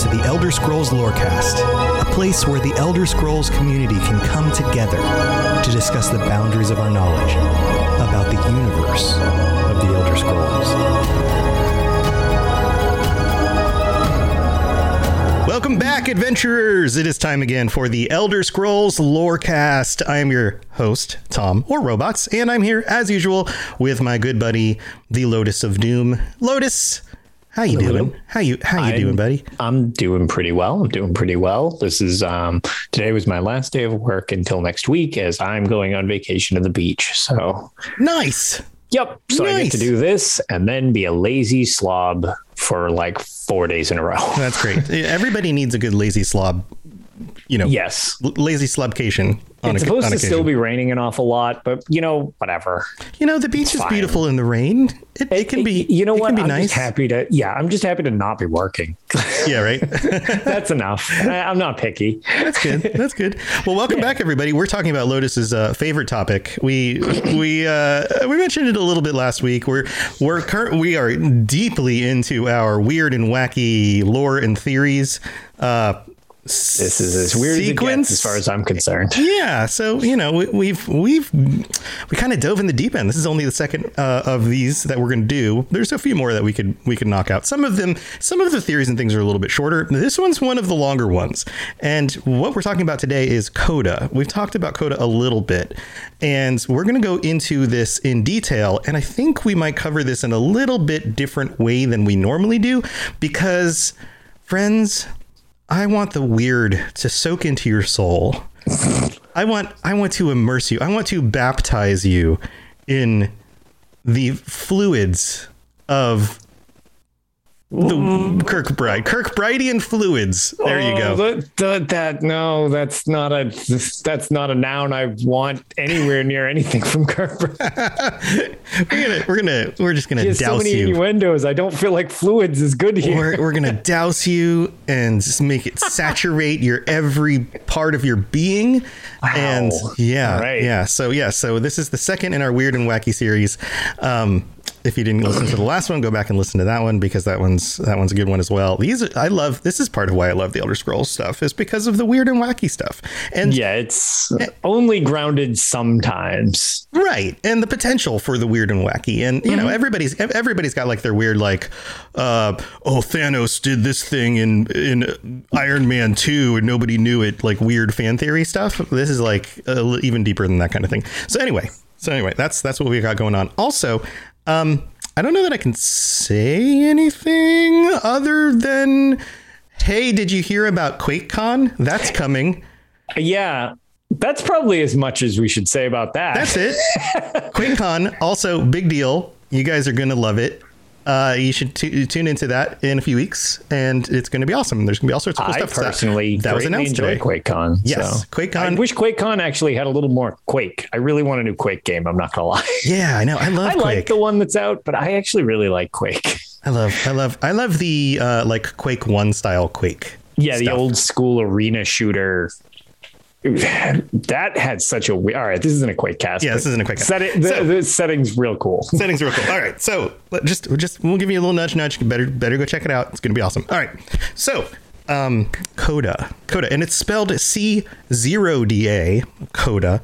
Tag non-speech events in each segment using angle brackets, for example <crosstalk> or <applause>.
To the Elder Scrolls Lorecast, a place where the Elder Scrolls community can come together to discuss the boundaries of our knowledge about the universe of the Elder Scrolls. Welcome back, adventurers! It is time again for the Elder Scrolls Lorecast. I am your host, Tom, or Robots, and I'm here as usual with my good buddy, the Lotus of Doom. Lotus, how you doing? How you how you I'm- doing, buddy? I'm doing pretty well. I'm doing pretty well. This is um today was my last day of work until next week as I'm going on vacation to the beach. So Nice. yep. So I get to do this and then be a lazy slob for like four days in a row. That's great. <laughs> Everybody needs a good lazy slob, you know, yes. l- lazy slubcation. on, It's a, supposed to occasion. still be raining an awful lot, but you know, whatever. you know, the beach is fine. beautiful in the rain. It, it can be. You know it what? Can be I'm nice. just happy to. Yeah, I'm just happy to not be working. <laughs> Yeah, right. <laughs> That's enough. I, I'm not picky. That's good. That's good. Well, welcome back, everybody. We're talking about Lotus's uh, favorite topic. We we uh, we mentioned it a little bit last week. We're we're cur- we are deeply into our weird and wacky lore and theories. Uh, This is as weird as it gets, as far as I'm concerned. Yeah, so you know we, we've we've we kind of dove in the deep end. This is only the second uh, of these that we're going to do. There's a few more that we could we could knock out. Some of them, some of the theories and things are a little bit shorter. This one's one of the longer ones. And what we're talking about today is Coda. We've talked about Coda a little bit, and we're going to go into this in detail. And I think we might cover this in a little bit different way than we normally do, because friends. I want the weird to soak into your soul. I want I want to immerse you. I want to baptize you in the fluids of the Kirkbride. Kirkbridean fluids. There you Oh, go. That, that, that- no, that's not a that's not a noun I want anywhere near anything from Kirkbride. <laughs> We're gonna we're gonna we're just gonna There's so douse many you. innuendos. I don't feel like fluids is good here. We're, we're gonna douse you and just make it saturate your every part of your being. And yeah, right. yeah. So yeah, so this is the second in our weird and wacky series. Um, if you didn't listen to the last one, go back and listen to that one because that one's that one's a good one as well. These I love. This is part of why I love the Elder Scrolls stuff is because of the weird and wacky stuff. And yeah, it's only grounded sometimes. right and the potential for the weird and wacky and you know Mm-hmm. everybody's everybody's got like their weird like uh oh thanos did this thing in in iron man 2 and nobody knew it like weird fan theory stuff this is like li- even deeper than that kind of thing so anyway so anyway that's that's what we got going on also um i don't know that i can say anything other than hey did you hear about quakecon that's coming Yeah, that's probably as much as we should say about that. That's it. <laughs> QuakeCon, also big deal. You guys are gonna love it. Uh, you should t- tune into that in a few weeks, and it's going to be awesome. There's going to be all sorts of cool I stuff. So personally that was greatly announced enjoy today. QuakeCon. Yes, so. QuakeCon. I wish QuakeCon actually had a little more Quake. I really want a new Quake game. I'm not gonna lie. Yeah, I know. I love <laughs> I Quake. like the one that's out, but I actually really like Quake. I love, I love, I love the uh, like Quake One style Quake. Yeah, the old school arena shooter. That had such a we- all right. This isn't a quick cast. Yeah, this isn't a quick cast. Set it, the, So- the setting's real cool. <laughs> Settings real cool. All right, so just just we'll give you a little nudge, nudge. Better better go check it out. It's going to be awesome. All right, so um, Coda, Coda, and it's spelled C zero D A, Coda.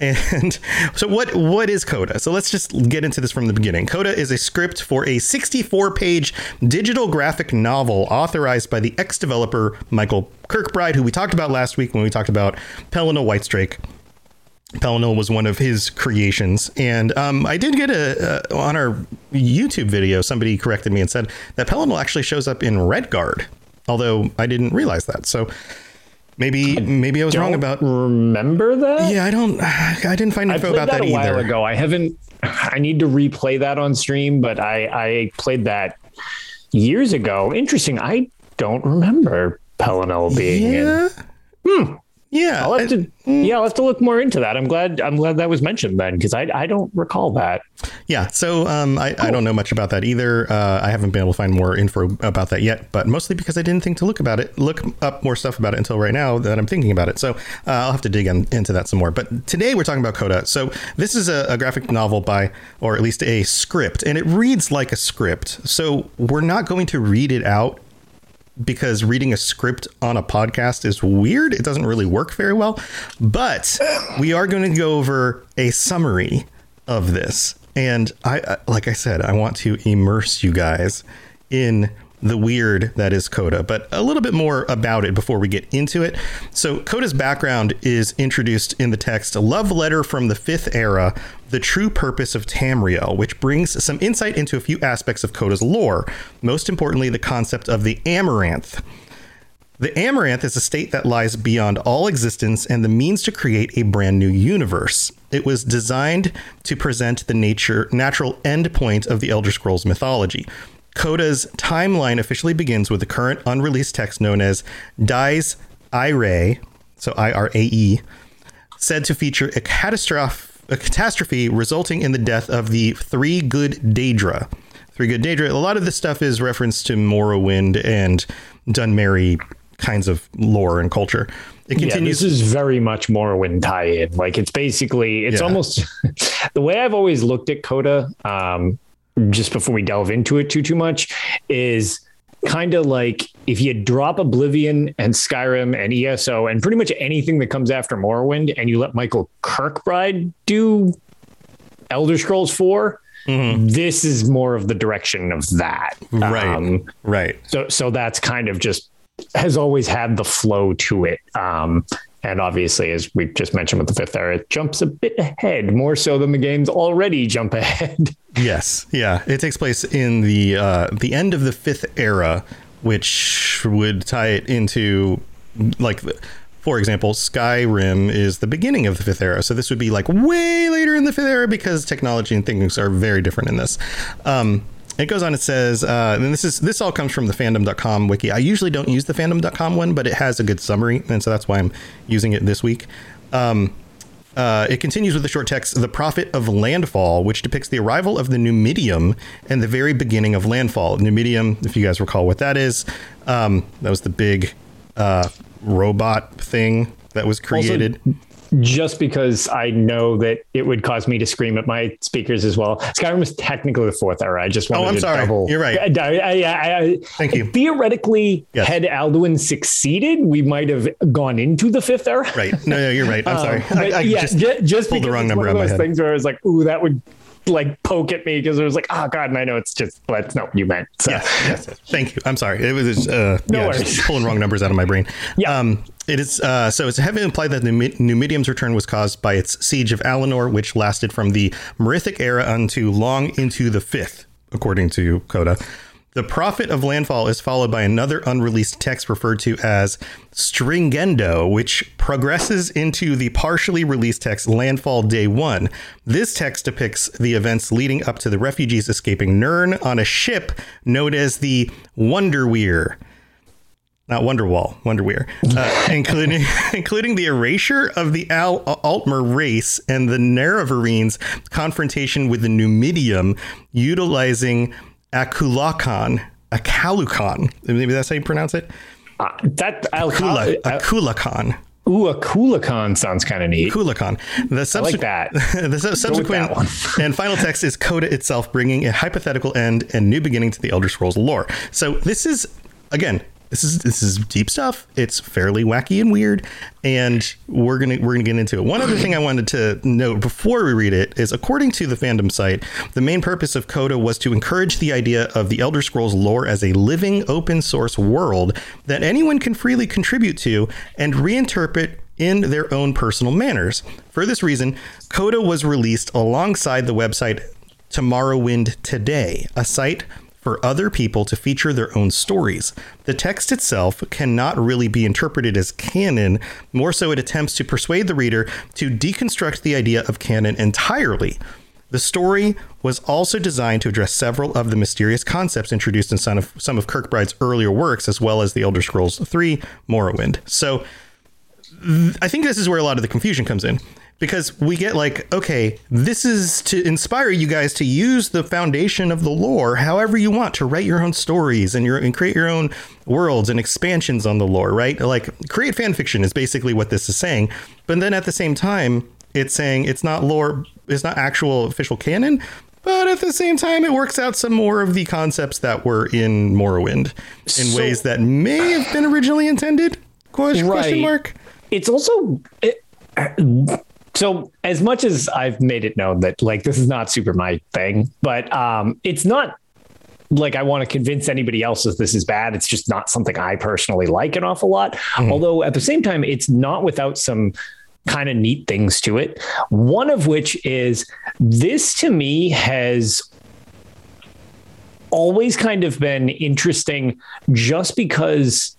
And <laughs> so what what is Coda? So let's just get into this from the beginning. Coda is a script for a 64-page digital graphic novel authorized by the ex-developer Michael Kirkbride, who we talked about last week when we talked about Pelinal Whitestrake. Pelinal was one of his creations, and um, I did get a uh, on our YouTube video. Somebody corrected me and said that Pelinal actually shows up in Redguard, although I didn't realize that. So Maybe maybe I was wrong about. remember that. Yeah, I don't. I didn't find I info about that, that, a while either. ago. I haven't. I need to replay that on stream, but I I played that years ago. Interesting. I don't remember Pelinal being in. Yeah. Hmm. Yeah. I'll have I- to. Yeah, I'll have to look more into that. I'm glad. I'm glad that was mentioned then because I I don't recall that. Yeah, so um, I, I don't know much about that either. Uh, I haven't been able to find more info about that yet, but mostly because I didn't think to look about it, look up more stuff about it until right now that I'm thinking about it. So uh, I'll have to dig in, into that some more. But today we're talking about Coda. So this is a, a graphic novel by, or at least a script, and it reads like a script. So we're not going to read it out because reading a script on a podcast is weird. It doesn't really work very well. But we are going to go over a summary of this. And I, like I said, I want to immerse you guys in the weird that is Coda, but a little bit more about it before we get into it. So, Coda's background is introduced in the text A Love Letter from the Fifth Era, The True Purpose of Tamriel, which brings some insight into a few aspects of Coda's lore, most importantly, the concept of the Amaranth. The Amaranth is a state that lies beyond all existence and the means to create a brand new universe. It was designed to present the nature natural endpoint of the Elder Scrolls mythology. Coda's timeline officially begins with the current unreleased text known as Dies Irae, so I R A E, said to feature a catastrophe, a catastrophe resulting in the death of the three good Daedra. Three good Daedra. A lot of this stuff is reference to Morrowind and Dunmeri kinds of lore and culture. It Yeah, continues. this is very much Morrowind tie-in. Like it's basically, it's Yeah. almost <laughs> the way I've always looked at Coda. Um, just before we delve into it too too much, is kind of like if you drop Oblivion and Skyrim and ESO and pretty much anything that comes after Morrowind, and you let Michael Kirkbride do Elder Scrolls 4 This is more of the direction of that, Mm-hmm. right. Um, right. so so that's kind of just has always had the flow to it um and obviously as we just mentioned with the fifth era it jumps a bit ahead more so than the games already jump <laughs> ahead Yes, yeah. It takes place in the uh, the end of the fifth era, which would tie it into like, for example, Skyrim is the beginning of the fifth era. So this would be like way later in the fifth era because technology and things are very different in this. Um, it goes on. It says, uh, and this is this all comes from the fandom.com wiki. I usually don't use the fandom.com one, but it has a good summary, and so that's why I'm using it this week. Um, uh, it continues with the short text, The Prophet of Landfall, which depicts the arrival of the Numidium and the very beginning of landfall. Numidium, if you guys recall what that is, um, that was the big uh, robot thing that was created. Just because i know that it would cause me to scream at my speakers as well skyrim was technically the fourth era i just wanted Oh, I'm to sorry. double You're right. I, I, I, Thank you. theoretically Yes. had alduin succeeded we might have gone into the fifth era right. No, no, you're right. I'm Um, sorry. <laughs> I, yeah, just ju- just pulled the wrong number one out of my those head. things where I was like, "Ooh, that would like poke at me," because it was like, "Oh God," and I know it's just, but that's not what you meant. So. Yes, yes, yes. Thank you. I'm sorry. It was uh, No yeah, worries. just pulling wrong numbers out of my brain. Yeah. Um, it is uh, so it's heavily implied that the Numi- Numidium's return was caused by its siege of Alinor, which lasted from the Merethic era unto long into the fifth, according to Coda. The Prophet of Landfall is followed by another unreleased text referred to as Stringendo, which progresses into the partially released text Landfall Day 1. This text depicts the events leading up to the refugees escaping Nirn on a ship known as the Wonderweir not Wonderwall, Wonderweir, uh, <laughs> including including the erasure of the Al Altmer race and the Nerevarines' confrontation with the Numidium, utilizing Akulakhan, Akalukan. Maybe that's how you pronounce it. Uh, that uh, Akulakon. ooh, a Kulakon sounds kind of neat. Kulakon. The subsequent, that. <laughs> the su- subsequent that one. <laughs> and final text is Coda itself, bringing a hypothetical end and new beginning to the Elder Scrolls lore. So this is again. This is this is deep stuff. It's fairly wacky and weird, and we're gonna we're gonna get into it. One other thing I wanted to note before we read it is, according to the fandom site, the main purpose of Coda was to encourage the idea of the Elder Scrolls lore as a living open source world that anyone can freely contribute to and reinterpret in their own personal manners. For this reason, Coda was released alongside the website Tomorrowwind Today, a site for other people to feature their own stories. The text itself cannot really be interpreted as canon, more so, it attempts to persuade the reader to deconstruct the idea of canon entirely. The story was also designed to address several of the mysterious concepts introduced in some of, some of Kirkbride's earlier works, as well as The Elder Scrolls III Morrowind. So th- I think this is where a lot of the confusion comes in because we get like, okay, this is to inspire you guys to use the foundation of the lore however you want to write your own stories and your and create your own worlds and expansions on the lore, right? Like create fan fiction is basically what this is saying. But then at the same time, it's saying it's not lore, it's not actual official canon. But at the same time, it works out some more of the concepts that were in Morrowind in So- ways that may have been originally intended. Question, question mark. It's also it, so as much as I've made it known that like this is not super my thing, but um, it's not like I want to convince anybody else that this is bad. It's just not something I personally like an awful lot. Although at the same time, it's not without some kind of neat things to it. One of which is this to me has always kind of been interesting just because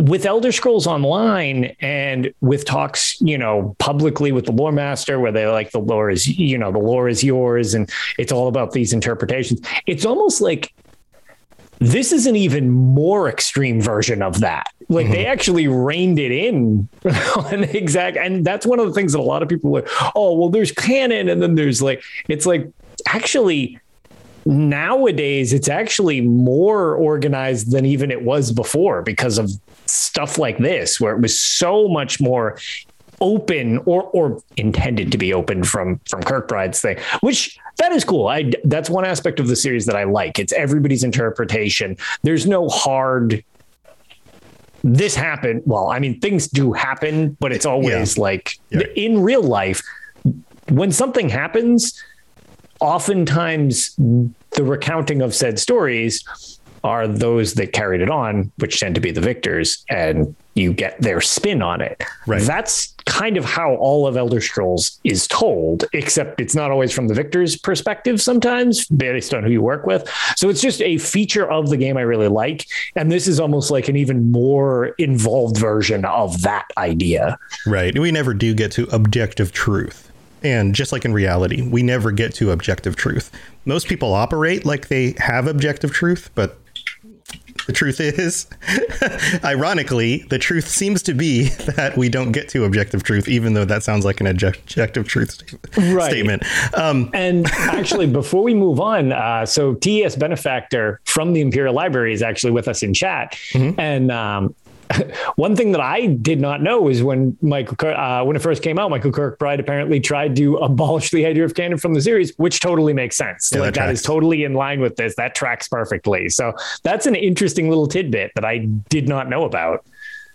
with Elder Scrolls Online and with talks, you know, publicly with the lore master, where they're like, the lore is, you know, the lore is yours and it's all about these interpretations. It's almost like this is an even more extreme version of that. Like they mm-hmm. actually reined it in <laughs> on exact, and that's one of the things that a lot of people are oh, well, there's canon, and then there's like, it's like actually nowadays it's actually more organized than even it was before because of stuff like this where it was so much more open or or intended to be open from from Kirkbride's thing which that is cool. I that's one aspect of the series that i like. It's everybody's interpretation. There's no hard this happened. Well i mean things do happen but it's always like Yeah. in real life when something happens oftentimes the recounting of said stories are those that carried it on, which tend to be the victors, and you get their spin on it. Right. That's kind of how all of Elder Scrolls is told, except it's not always from the victor's perspective sometimes, based on who you work with. So it's just a feature of the game I really like. And this is almost like an even more involved version of that idea. Right. We never do get to objective truth. And just like in reality, we never get to objective truth. Most people operate like they have objective truth, but the truth is, <laughs> ironically, the truth seems to be <laughs> that we don't get to objective truth, even though that sounds like an objective truth Right. statement. Um, And actually, before we move on, uh, so TES Benefactor from the Imperial Library is actually with us in chat. And um, <laughs> one thing that I did not know is when Michael, Kirk- uh, when it first came out, Michael Kirkbride apparently tried to abolish the idea of canon from the series, which totally makes sense. Yeah, like that that is totally in line with this. That tracks perfectly. So that's an interesting little tidbit that I did not know about.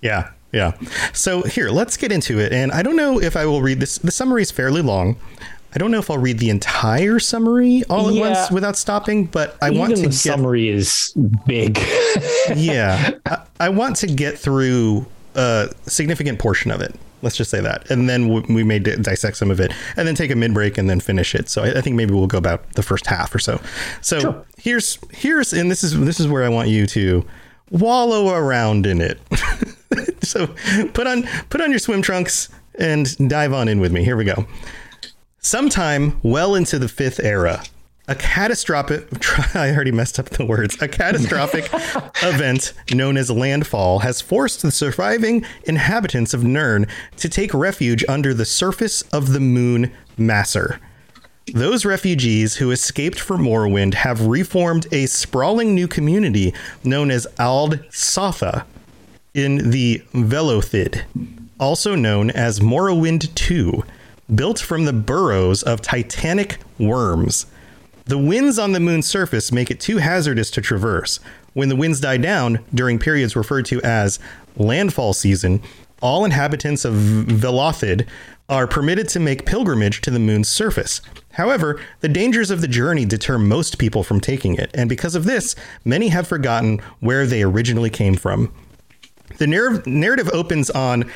Yeah, yeah. So here, let's get into it. And I don't know if I will read this. The summary is fairly long. I don't know if I'll read the entire summary all at Yeah. once without stopping, but I Even want to the get summary is big. <laughs> yeah, <laughs> I, I want to get through a significant portion of it. Let's just say that, and then we, we may di- dissect some of it, and then take a mid break and then finish it. So I, I think maybe we'll go about the first half or so. So here's here's and this is this is where I want you to wallow around in it. <laughs> so put on put on your swim trunks and dive on in with me. Here we go. Sometime well into the fifth era, a catastrophic, <laughs> I already messed up the words, a catastrophic <laughs> event known as landfall has forced the surviving inhabitants of Nirn to take refuge under the surface of the moon Masser. Those refugees who escaped from Morrowind have reformed a sprawling new community known as Ald Sotha in the Velothid, also known as Morrowind 2, built from the burrows of titanic worms. The winds on the moon's surface make it too hazardous to traverse. When the winds die down during periods referred to as landfall season, all inhabitants of Velothid are permitted to make pilgrimage to the moon's surface. However, the dangers of the journey deter most people from taking it, and because of this, many have forgotten where they originally came from. The narr- narrative opens on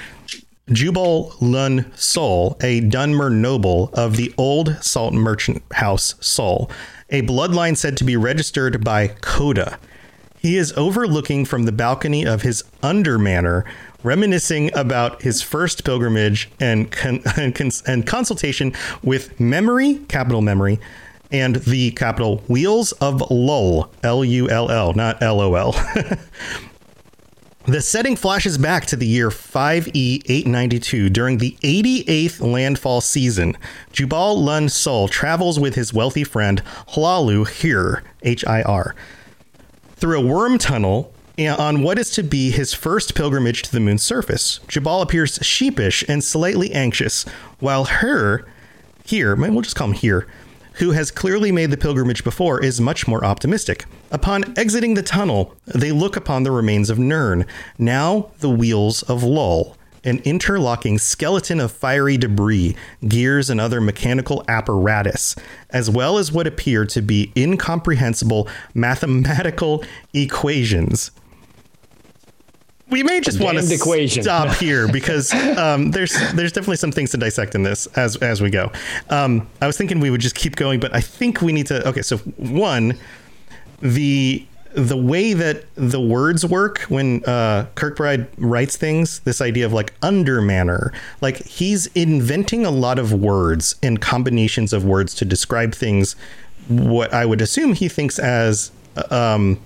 Jubal Lun Sol, a Dunmer noble of the old salt merchant house Sol, a bloodline said to be registered by Coda. He is overlooking from the balcony of his under manor, reminiscing about his first pilgrimage and con- <laughs> and, cons- and consultation with memory, capital memory, and the capital Wheels of Lull, L U L L, not L O L. <laughs> The setting flashes back to the year 5E 892 during the 88th landfall season. Jubal Lun Sol travels with his wealthy friend Hlaalu Hir, H I R, through a worm tunnel on what is to be his first pilgrimage to the moon's surface. Jubal appears sheepish and slightly anxious, while her, here, we'll just call him here, who has clearly made the pilgrimage before, is much more optimistic. Upon exiting the tunnel, they look upon the remains of Nirn, now the wheels of Lull, an interlocking skeleton of fiery debris, gears, and other mechanical apparatus, as well as what appear to be incomprehensible mathematical equations we may just want to equation. stop <laughs> here because um, there's there's definitely some things to dissect in this as as we go. Um, I was thinking we would just keep going, but I think we need to. Okay, so one, the the way that the words work when uh, Kirkbride writes things, this idea of like under manner, like he's inventing a lot of words and combinations of words to describe things. What I would assume he thinks as um,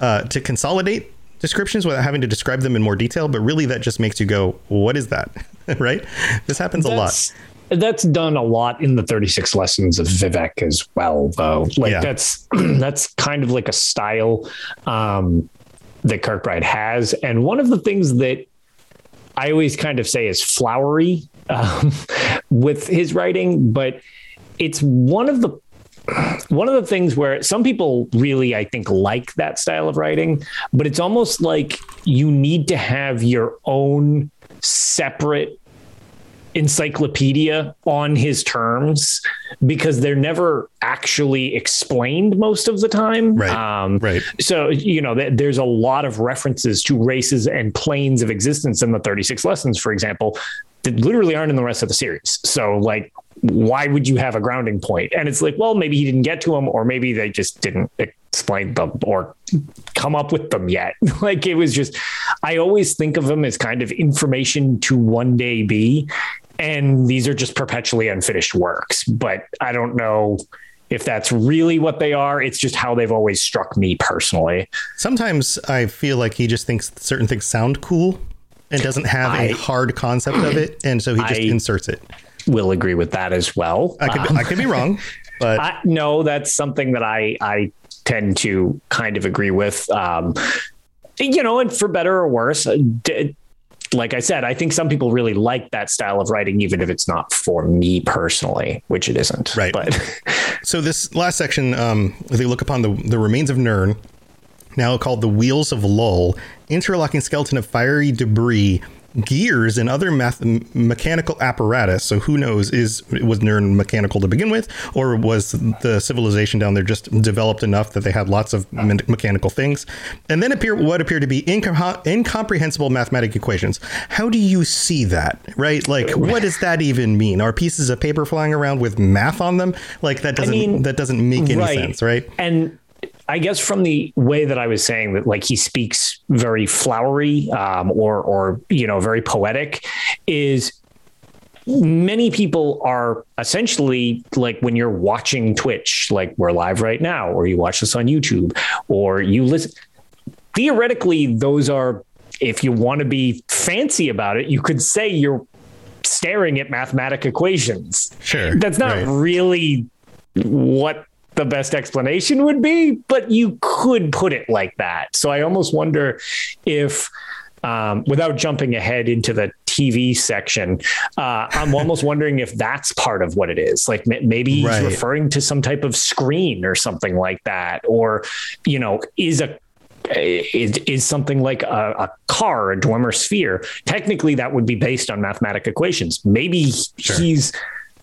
uh, to consolidate descriptions without having to describe them in more detail, but really that just makes you go, what is that? <laughs> right? This happens That's- a lot. That's done a lot in the 36 lessons of Vivec as well, though. Like Yeah. that's <clears throat> that's kind of like a style um, that Kirkbride has, and one of the things that I always kind of say is flowery <laughs> um, with his writing, but it's one of the one of the things where some people really i think like that style of writing but it's almost like you need to have your own separate encyclopedia on his terms because they're never actually explained most of the time Right. um, Right. so you know th- there's a lot of references to races and planes of existence in the 36 lessons for example that literally aren't in the rest of the series. So like why would you have a grounding point? and it's like well maybe he didn't get to them or maybe they just didn't explain them or come up with them yet. <laughs> Like it was just i always think of them as kind of information to one day be. And these are just perpetually unfinished works. But i don't know if that's really what they are. It's just how they've always struck me personally. Sometimes I feel like he just thinks certain things sound cool and doesn't have a I- hard concept of it, and so he just I- inserts it. will agree with that as well I could be, I could be wrong, <laughs> but I, no, that's something that I I tend to kind of agree with. Um, you know, and for better or worse, uh, d- like I said, I think some people really like that style of writing, even if it's not for me personally, which it isn't. Right. But so this last section, um, they look upon the the remains of Nirn, now called the Wheels of Lull, interlocking skeleton of fiery debris, gears, and other math- mechanical apparatus. So who knows? Is was Nirn mechanical to begin with, or was the civilization down there just developed enough that they had lots of me- mechanical things? And then appear what appear to be incom- incomprehensible mathematical equations. How do you see that? Right? Like, <laughs> what does that even mean? Are pieces of paper flying around with math on them? Like that doesn't mean, that doesn't make any sense, right? And I guess from the way that I was saying that, like he speaks very flowery, um, or or you know, very poetic, is many people are essentially like when you're watching Twitch, like we're live right now, or you watch this on YouTube, or you listen. Theoretically, those are, if you want to be fancy about it, you could say you're staring at mathematic equations. Sure. That's not Right. really what the best explanation would be, but you could put it like that. So I almost wonder if, um, without jumping ahead into the TV section, uh, I'm almost <laughs> wondering if that's part of what it is. Like maybe he's Right. referring to some type of screen or something like that, or you know, is a is, is something like a, a car, a Dwemer sphere. Technically, that would be based on mathematic equations. Maybe he's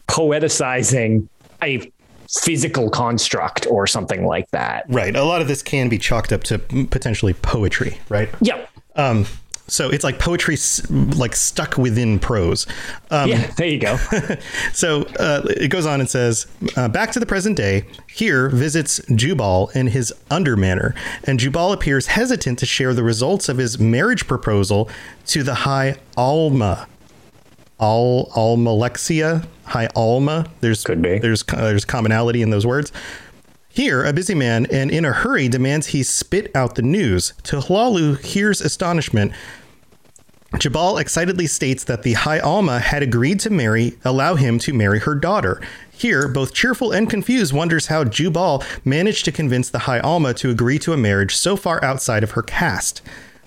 poeticizing a physical construct or something like that. Right. A lot of this can be chalked up to potentially poetry, right? Yeah. Um, So it's like poetry, like stuck within prose. Um, yeah, there you go. <laughs> so uh, it goes on and says, uh, back to the present day. Hir visits Jubal in his undermanner, and Jubal appears hesitant to share the results of his marriage proposal to the High Alma. Al Almalexia, High Alma. There's Could be. There's there's commonality in those words. Hir, a busy man and in a hurry demands he spit out the news. To Hlaalu Hir's astonishment. Jubal excitedly states that the High Alma had agreed to marry, allow him to marry her daughter. Hir, both cheerful and confused, wonders how Jubal managed to convince the High Alma to agree to a marriage so far outside of her caste.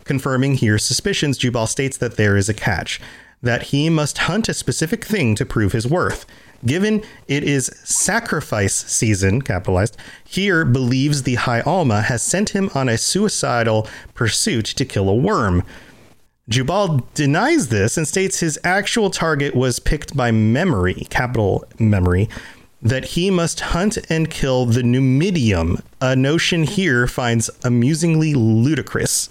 Confirming Hir's suspicions, Jubal states that there is a catch, that he must hunt a specific thing to prove his worth. Given it is sacrifice season, capitalized, Hir believes the High Alma has sent him on a suicidal pursuit to kill a worm. Jubal denies this and states his actual target was picked by memory, capital memory, that he must hunt and kill the Numidium, a notion Hir finds amusingly ludicrous.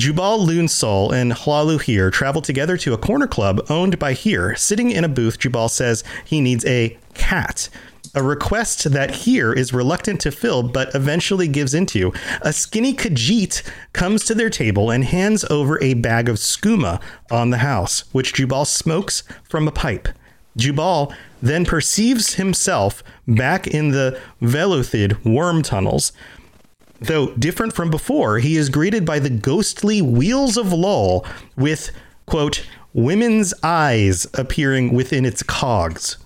Jubal Lun Sol and Hir travel together to a corner club owned by Hir. Sitting in a booth, Jubal says he needs a cat. A request that Hir is reluctant to fill, but eventually gives into. A skinny Khajiit comes to their table and hands over a bag of skooma on the house, which Jubal smokes from a pipe. Jubal then perceives himself back in the Velothid worm tunnels. Though different from before, he is greeted by the ghostly Wheels of Lull with, quote, women's eyes appearing within its cogs.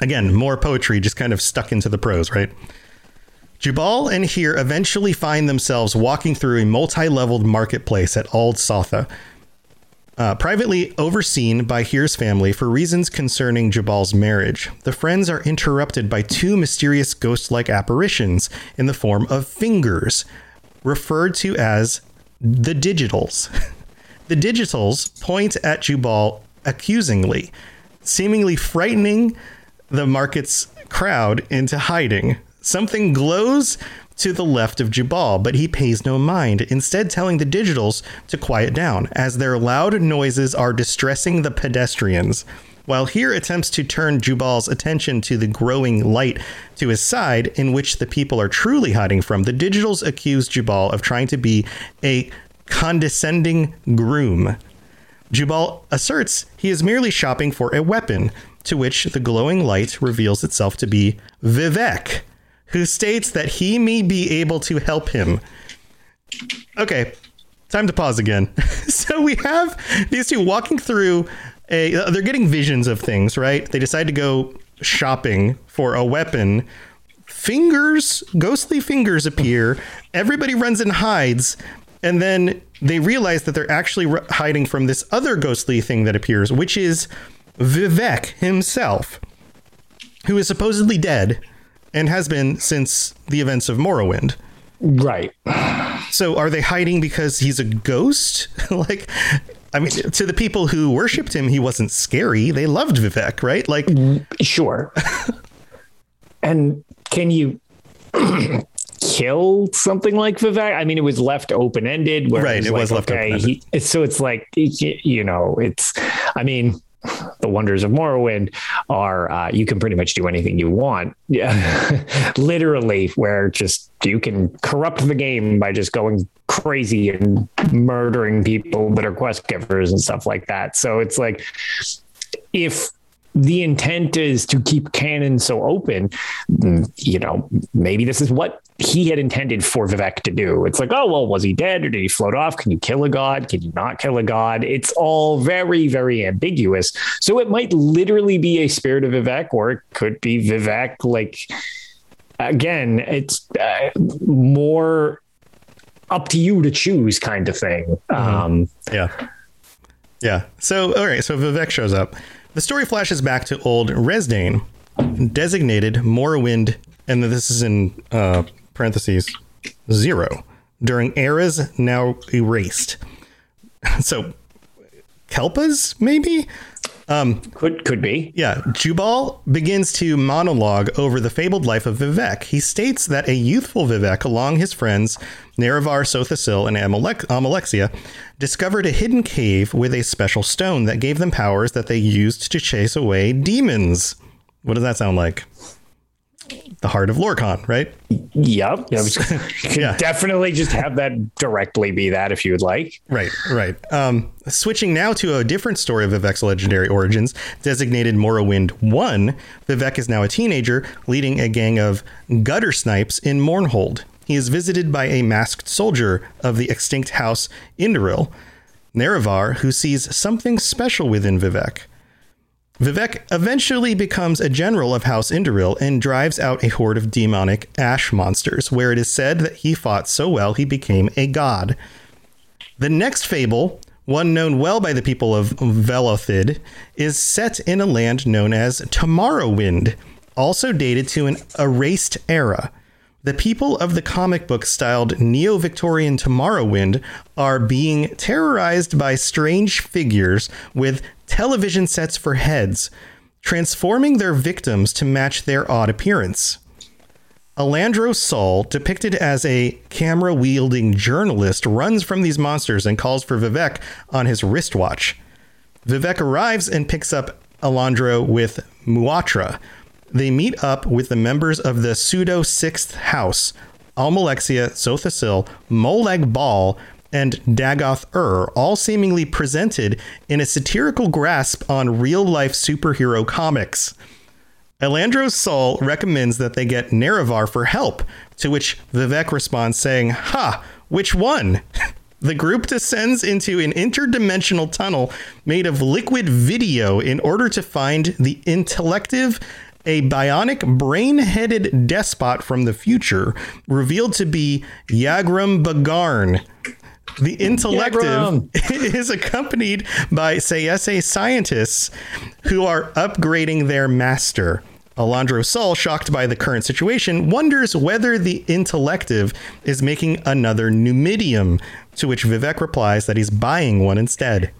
Again, more poetry just kind of stuck into the prose, right? Jubal and Hir eventually find themselves walking through a multi leveled marketplace at Ald Sotha. Uh, privately overseen by Hir's family for reasons concerning Jubal's marriage, the friends are interrupted by two mysterious ghost like apparitions in the form of fingers, referred to as the digitals. <laughs> the digitals point at Jubal accusingly, seemingly frightening the market's crowd into hiding. Something glows to the left of Jubal, but he pays no mind, instead, telling the digitals to quiet down, as their loud noises are distressing the pedestrians. While Hir attempts to turn Jubal's attention to the growing light to his side, in which the people are truly hiding from, the digitals accuse Jubal of trying to be a condescending groom. Jubal asserts he is merely shopping for a weapon, to which the glowing light reveals itself to be Vivec, who states that he may be able to help him. Okay, time to pause again. <laughs> so we have these two walking through a. They're getting visions of things, right? They decide to go shopping for a weapon. Fingers, ghostly fingers appear. Everybody runs and hides. And then they realize that they're actually hiding from this other ghostly thing that appears, which is Vivec himself, who is supposedly dead and has been since the events of Morrowind. right. So are they hiding because he's a ghost? <laughs> like I mean to the people who worshipped him he wasn't scary. They loved Vivec, right? Like Sure. <laughs> and can you <clears throat> kill something like Vivec? I mean, it was left open ended. Right, it was left open-ended. So it's like, you know, it's, I mean, the wonders of Morrowind are uh, you can pretty much do anything you want. Yeah. <laughs> Literally, where just you can corrupt the game by just going crazy and murdering people that are quest givers and stuff like that. So it's like, if the intent is to keep canon so open, mm, you know, maybe this is what he had intended for Vivec to do. It's like, oh, well, was he dead or did he float off? Can you kill a god? Can you not kill a god? It's all very, very ambiguous. So it might literally be a spirit of Vivec or it could be Vivec. Like, again, it's uh, more up to you to choose kind of thing. Um, Yeah. Yeah. So, all right. So Vivec shows up. The story flashes back to old Resdane, designated Morrowind, and this is in uh, parentheses zero during eras now erased. <laughs> So, Kelpas, maybe? Um, could could be. Yeah, Jubal begins to monologue over the fabled life of Vivec. He states that a youthful Vivec, along his friends Nerevar, Sotha Sil, and Amalek- Amalexia, discovered a hidden cave with a special stone that gave them powers that they used to chase away demons. What does that sound like? The heart of Lorkhan, right? Yep. Yeah, <laughs> could Yeah. definitely just have that directly be that if you would like. Right, right. Um, switching now to a different story of Vivec's legendary origins, designated Morrowind 1, Vivec is now a teenager leading a gang of gutter snipes in Mournhold. He is visited by a masked soldier of the extinct house Indoril, Nerevar, who sees something special within Vivec. Vivec eventually becomes a general of House Indoril and drives out a horde of demonic ash monsters, where it is said that he fought so well he became a god. The next fable, one known well by the people of Velothid, is set in a land known as Tomorrowwind, also dated to an erased era. The people of the comic book styled Neo Victorian Tomorrowwind are being terrorized by strange figures with television sets for heads, transforming their victims to match their odd appearance. Alandro Sol, depicted as a camera wielding journalist, runs from these monsters and calls for Vivec on his wristwatch. Vivec arrives and picks up Alandro with Muatra. They meet up with the members of the pseudo sixth house Almalexia, Sotha Sil, Molag Bal, and Dagoth Ur, all seemingly presented in a satirical grasp on real life superhero comics. Elandro's soul recommends that they get Nerevar for help, to which Vivec responds saying, Ha, which one? <laughs> The group descends into an interdimensional tunnel made of liquid video in order to find the intellective, a bionic brain headed despot from the future, revealed to be Yagram Bagarn. The intellective <laughs> is accompanied by Sayese scientists who are upgrading their master. Alandro Sol, shocked by the current situation, wonders whether the intellective is making another Numidium, to which Vivec replies that he's buying one instead.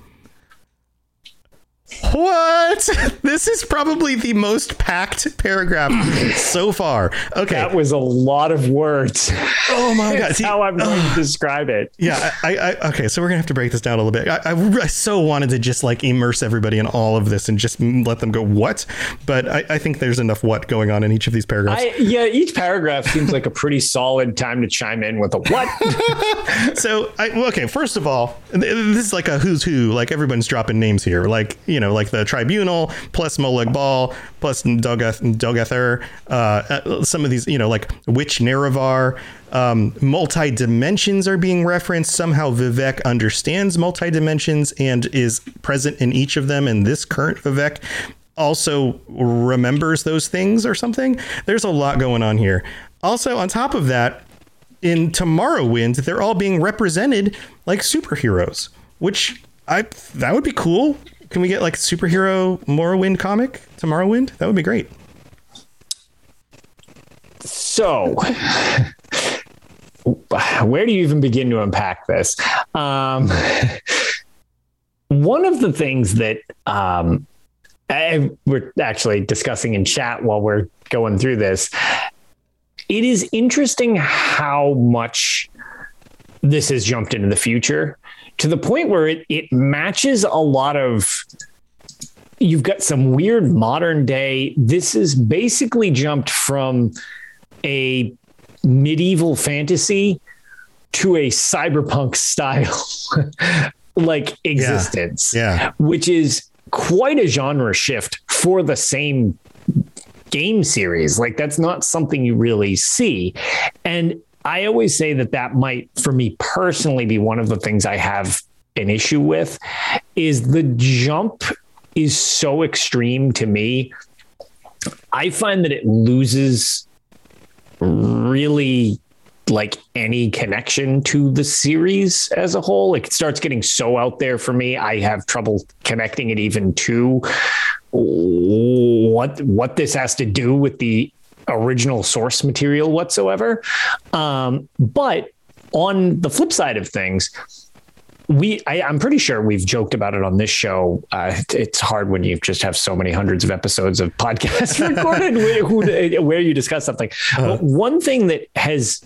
What? <laughs> This is probably the most packed paragraph <clears throat> so far. Okay. That was a lot of words. oh my god. That's how I'm going to <sighs> describe it. yeah, I, I, okay, so we're gonna have to break this down a little bit. I, I, I so wanted to just like immerse everybody in all of this and just let them go what, but I, I think there's enough what going on in each of these paragraphs. I, yeah, each paragraph seems like a pretty solid time to chime in with a what. <laughs> so, I, okay, first of all, this is like a who's who. Like everyone's dropping names here. Like you know, like the Tribunal plus Molag Bal plus Dagoth Dogather. Uh, uh, some of these, you know, like which Nerevar. Um, multi dimensions are being referenced. Somehow Vivec understands multi dimensions and is present in each of them. And this current Vivec also remembers those things or something. There's a lot going on here. Also, on top of that, in Tomorrow Tomorrowwind, they're all being represented like superheroes, which I that would be cool. Can we get like superhero Morrowind comic Tomorrowwind? That would be great. So, where do you even begin to unpack this? Um, one of the things that um, I, we're actually discussing in chat while we're going through this, it is interesting how much this has jumped into the future to the point where it, it matches a lot of you've got some weird modern day this is basically jumped from a medieval fantasy to a cyberpunk <laughs> style like existence Yeah. which is quite a genre shift for the same game series. Like that's not something you really see. And i always say that that might for me personally be one of the things i have an issue with is the jump is so extreme to me i find that it loses really like any connection to the series as a whole. Like it starts getting so out there for me. I have trouble connecting it even to what what this has to do with the original source material whatsoever. Um, but on the flip side of things, we I, am pretty sure we've joked about it on this show. Uh, it's hard when you just have so many hundreds of episodes of podcasts <laughs> recorded where, who, where, you discuss something. Uh-huh. one thing that has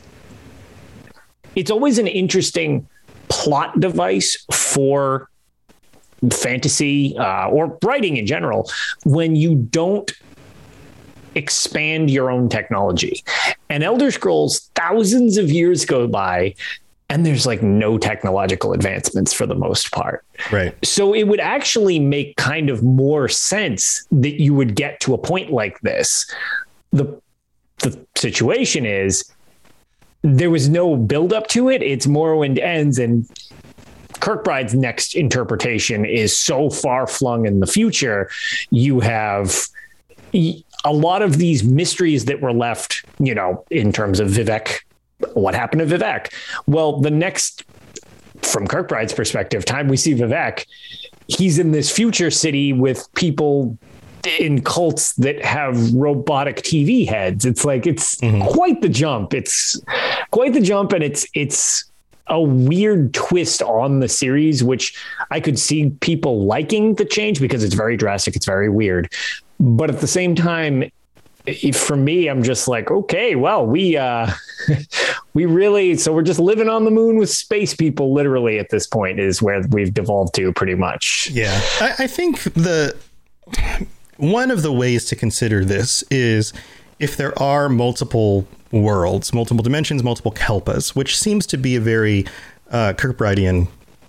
it's always an interesting plot device for fantasy uh, or writing in general when you don't expand your own technology. And Elder Scrolls, thousands of years go by, and there's like no technological advancements for the most part. Right. So it would actually make kind of more sense that you would get to a point like this. The the situation is there was no build up to it. It's Morrowind ends and Kirkbride's next interpretation is so far flung in the future. You have a lot of these mysteries that were left, you know, in terms of Vivec, What happened to Vivec? Well, the next, from Kirkbride's perspective, time we see Vivec, he's in this future city with people in cults that have robotic TV heads. It's like it's mm-hmm. quite the jump. It's quite the jump, and it's it's a weird twist on the series, which I could see people liking the change because it's very drastic, it's very weird. But at the same time, for me, I'm just like, okay, well, we uh <laughs> we really so we're just living on the moon with space people literally at this point is where we've devolved to pretty much. Yeah. I, I think the one of the ways to consider this is if there are multiple worlds, multiple dimensions, multiple kalpas, which seems to be a very uh,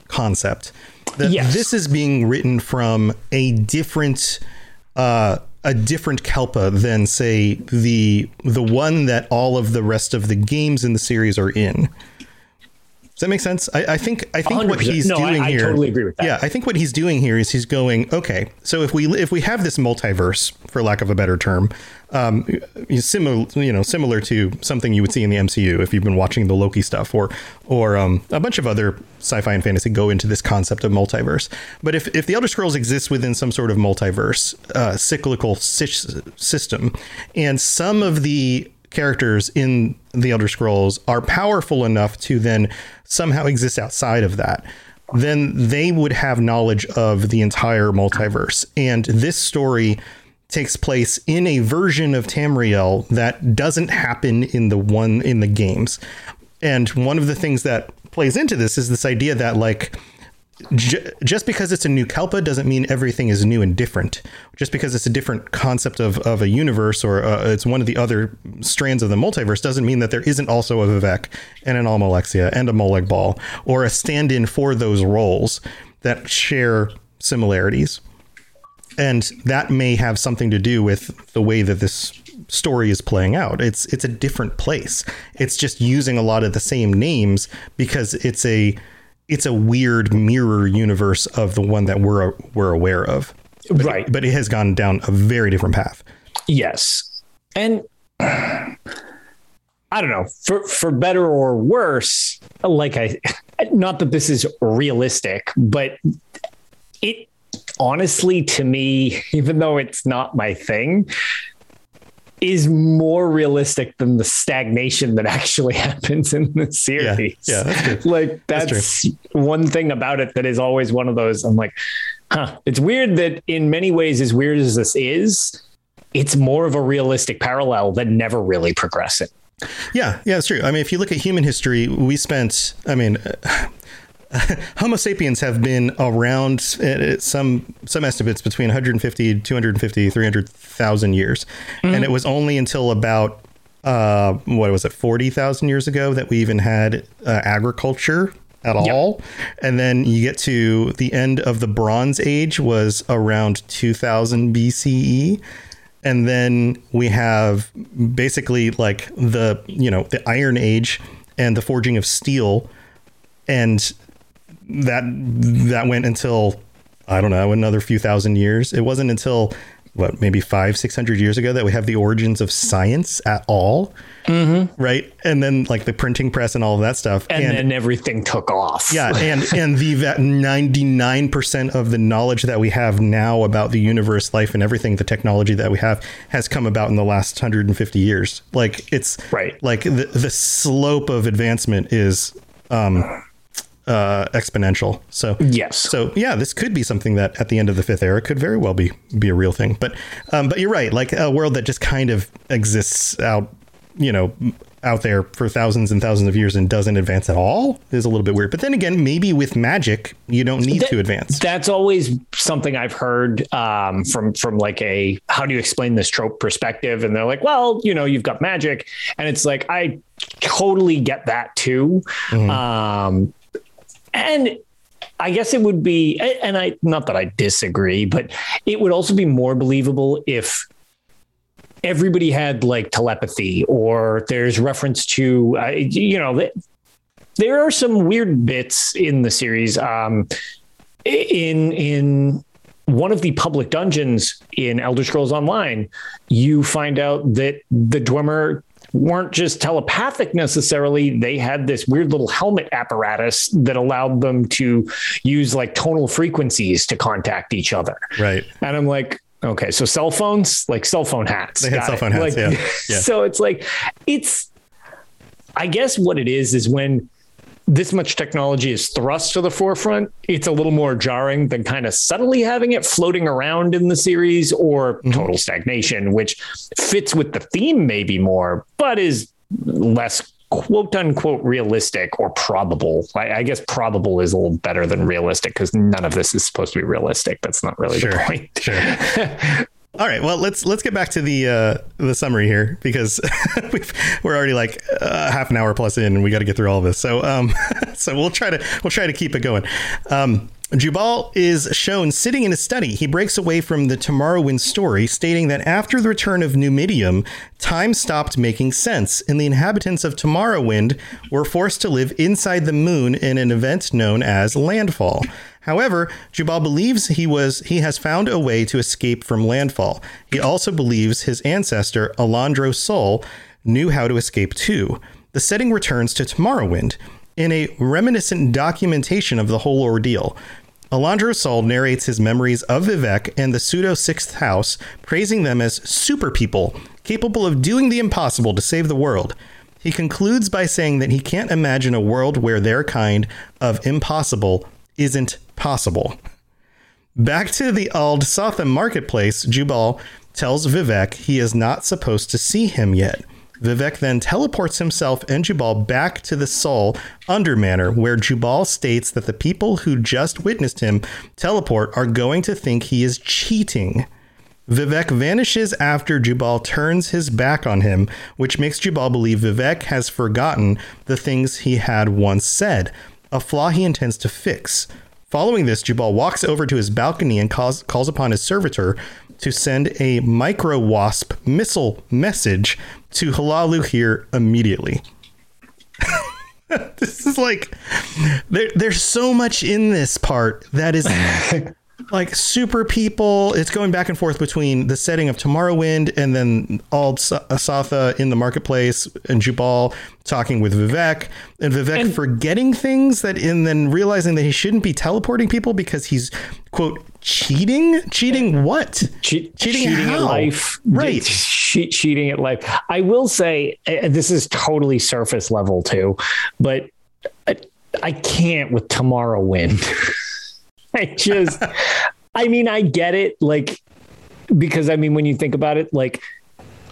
concept. That yes. this is being written from a different uh, a different kalpa than say the the one that all of the rest of the games in the series are in. Does that make sense? I, I think I think 100%. what he's no, doing I, here. I totally agree with that. Yeah, I think what he's doing here is he's going, okay, so if we if we have this multiverse, for lack of a better term, um, similar you know similar to something you would see in the MCU if you've been watching the Loki stuff or or um, a bunch of other sci-fi and fantasy go into this concept of multiverse. But if if the Elder Scrolls exists within some sort of multiverse uh, cyclical system, and some of the characters in the Elder Scrolls are powerful enough to then somehow exist outside of that, then they would have knowledge of the entire multiverse. And this story takes place in a version of Tamriel that doesn't happen in the one in the games. And one of the things that plays into this is this idea that like J- just because it's a new Kalpa doesn't mean everything is new and different. Just because it's a different concept of, of a universe or uh, it's one of the other strands of the multiverse doesn't mean that there isn't also a Vivec and an Almalexia and a Molag Bal or a stand in for those roles that share similarities. And that may have something to do with the way that this story is playing out. It's it's a different place. It's just using a lot of the same names because it's a it's a weird mirror universe of the one that we're we're aware of. But right. It, but it has gone down a very different path. Yes. And I don't know, for for better or worse, like I not that this is realistic, but it honestly to me, <laughs> even though it's not my thing, is more realistic than the stagnation that <laughs> actually <laughs> happens in the series. Yeah, yeah that's like that's, that's one thing about it that is always one of those. I'm like, huh. It's weird that in many ways, as weird as this is, it's more of a realistic parallel than never really progressing. Yeah, yeah, it's true. I mean, if you look at human history, we spent, I mean, <laughs> Homo sapiens have been around uh, some some estimates between 150, 250, 300,000 years, mm-hmm. and it was only until about uh, what was it, 40,000 years ago that we even had uh, agriculture at all. Yep. And then you get to the end of the Bronze Age was around 2000 BCE. And then we have basically like the, you know, the Iron Age and the forging of steel. And that that went until I don't know another few thousand years. It wasn't until what maybe five six hundred years ago that we have the origins of science at all, mm-hmm. right? And then like the printing press and all of that stuff, and, and then everything took off. Yeah, and and the that ninety nine percent of the knowledge that we have now about the universe, life, and everything, the technology that we have has come about in the last hundred and fifty years. Like it's right. Like the the slope of advancement is um uh, exponential. So Yes. So yeah, this could be something that at the end of the fifth era could very well be be a real thing. But um, but you're right. Like a world that just kind of exists out, you know, out there for thousands and thousands of years and doesn't advance at all is a little bit weird. But then again, maybe with magic, you don't need to advance. That's always something I've heard um, from from like a how do you explain this trope perspective, and they're like, well, you know, you've got magic, and it's like I totally get that too, um, and I guess it would be, and I not that I disagree, but it would also be more believable if everybody had like telepathy or there's reference to uh, you know th- there are some weird bits in the series um in in one of the public dungeons in Elder Scrolls Online, you find out that the Dwemer weren't just telepathic necessarily. They had this weird little helmet apparatus that allowed them to use like tonal frequencies to contact each other. Right. And I'm like, okay, so cell phones, like cell phone hats. They had cell it. phone hats, Like, yeah. <laughs> Yeah. So it's like, it's, I guess what it is is when this much technology is thrust to the forefront, it's a little more jarring than kind of subtly having it floating around in the series or Mm-hmm. total stagnation, which fits with the theme maybe more, but is less quote unquote realistic or probable. I, I guess probable is a little better than realistic because none of this is supposed to be realistic. That's not really the point. Sure. <laughs> All right. Well, let's let's get back to the uh, the summary here because <laughs> we've, we're already like uh, half an hour plus in, and we got to get through all of this. So um, <laughs> so we'll try to we'll try to keep it going. Um, Jubal is shown sitting in his study. He breaks away from the Tomorrowwind story, stating that after the return of Numidium, time stopped making sense, and the inhabitants of Tomorrowwind were forced to live inside the moon in an event known as landfall. However, Jubal believes he was he has found a way to escape from landfall. He also believes his ancestor Alandro Sul knew how to escape too. The setting returns to Tomorrowwind in a reminiscent documentation of the whole ordeal. Alandro Sul narrates his memories of Vivec and the pseudo Sixth House, praising them as super people capable of doing the impossible to save the world. He concludes by saying that he can't imagine a world where their kind of impossible isn't possible. Back to the Ald Sotham marketplace, Jubal tells Vivec he is not supposed to see him yet. Vivec then teleports himself and Jubal back to the Sol Under Manor, where Jubal states that the people who just witnessed him teleport are going to think he is cheating. Vivec vanishes after Jubal turns his back on him, which makes Jubal believe Vivec has forgotten the things he had once said, a flaw he intends to fix. Following this, Jubal walks over to his balcony and calls, calls upon his servitor to send a micro wasp missile message to Hlaalu Hir immediately. <laughs> this is like there, there's so much in this part that is <laughs> like super people. It's going back and forth between the setting of Tomorrowwind and then Ald Sotha in the marketplace and Jubal talking with Vivec and Vivec And- forgetting things that and then realizing that he shouldn't be teleporting people because he's quote cheating. Cheating what? Che- Cheating cheating, at life, Right. Che- cheating at life. I will say uh, this is totally surface level too, but I, I can't with Tomorrowwind. <laughs> I just, I mean, I get it, like because I mean, when you think about it, like.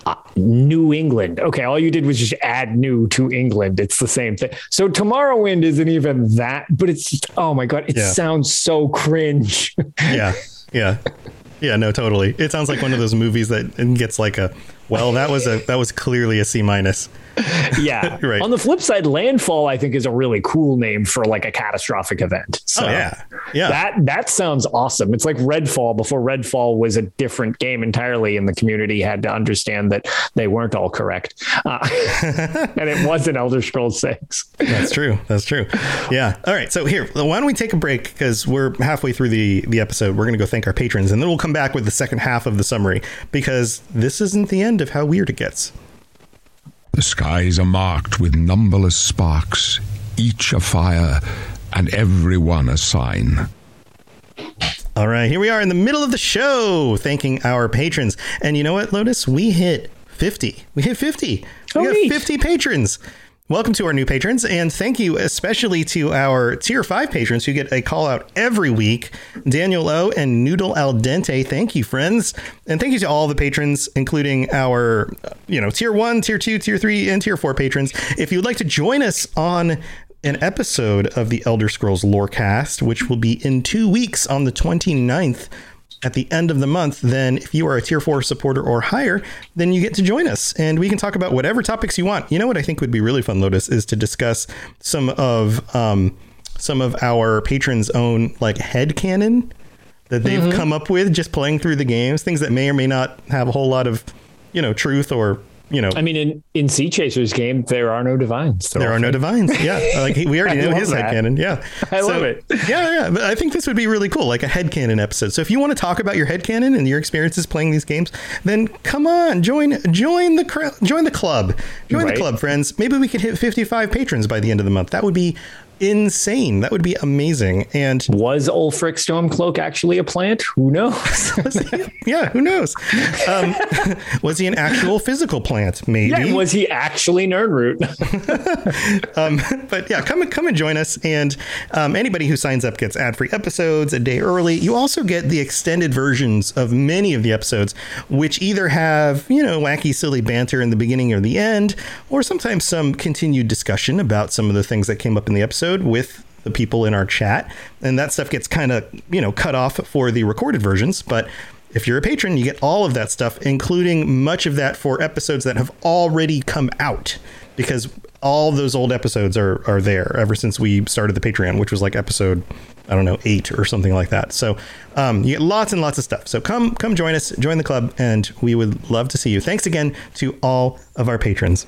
uh, New England. Okay, all you did was just add new to England. It's the same thing. So Tomorrowwind isn't even that, but it's just, oh my god, it Yeah. sounds so cringe. <laughs> Yeah. Yeah. Yeah, no, totally. It sounds like one of those movies that gets like a well, that was a that was clearly a C minus. <laughs> Yeah. <laughs> Right. On the flip side, landfall I think is a really cool name for like a catastrophic event. So Oh yeah. Yeah. that that sounds awesome. It's like Redfall before Redfall was a different game entirely, and the community had to understand that they weren't all correct, uh, <laughs> and it wasn't Elder Scrolls Six. That's true. That's true. Yeah. All right. So here, why don't we take a break because we're halfway through the the episode. We're going to go thank our patrons, and then we'll come back with the second half of the summary because this isn't the end of how weird it gets. The skies are marked with numberless sparks, each a fire, and every one a sign. All right, here we are in the middle of the show, thanking our patrons. And you know what, Lotus? We hit 50. We hit 50. We Oh, got 50 patrons. Welcome to our new patrons, and thank you especially to our tier five patrons who get a call out every week Daniel O and Noodle Al Dente. Thank you, friends. And thank you to all the patrons, including our, uh, you know, tier one, tier two, tier three, and tier four patrons. If you would like to join us on an episode of the Elder Scrolls Lorecast, which will be in two weeks on the 29th at the end of the month, then if you are a tier four supporter or higher, then you get to join us and we can talk about whatever topics you want. You know what I think would be really fun, Lotus, is to discuss some of um, some of our patrons' own like head canon that they've come up with just playing through the games, things that may or may not have a whole lot of, you know, truth or you know I mean, in in Sea Chasers game, there are no divines. There are no divines. Yeah, like he- we already <laughs> know his that. headcanon. Yeah, <laughs> I love it. Yeah, yeah. But I think this would be really cool, like a head headcanon episode. So if you want to talk about your head headcanon and your experiences playing these games, then come on, join join the cr- join the club, join Right. the club, friends. Maybe we could hit fifty five patrons by the end of the month. That would be insane. That would be amazing. And Was Ulfric Stormcloak actually a plant? Who knows? <laughs> yeah, who knows? Um, <laughs> was he an actual physical plant? Maybe. yeah, was he actually Nirnroot? <laughs> but yeah, come and come and join us. And um, anybody who signs up gets ad-free episodes a day early. You also get the extended versions of many of the episodes, which either have you know wacky, silly banter in the beginning or the end, or sometimes some continued discussion about some of the things that came up in the episode with the people in our chat. And that stuff gets kind of you know cut off for the recorded versions, but. If you're a patron, you get all of that stuff, including much of that for episodes that have already come out because all those old episodes are are there ever since we started the Patreon, which was like episode I don't know eight or something like that. So um, you get lots and lots of stuff. So come come join us, join the club, and we would love to see you. Thanks again to all of our patrons.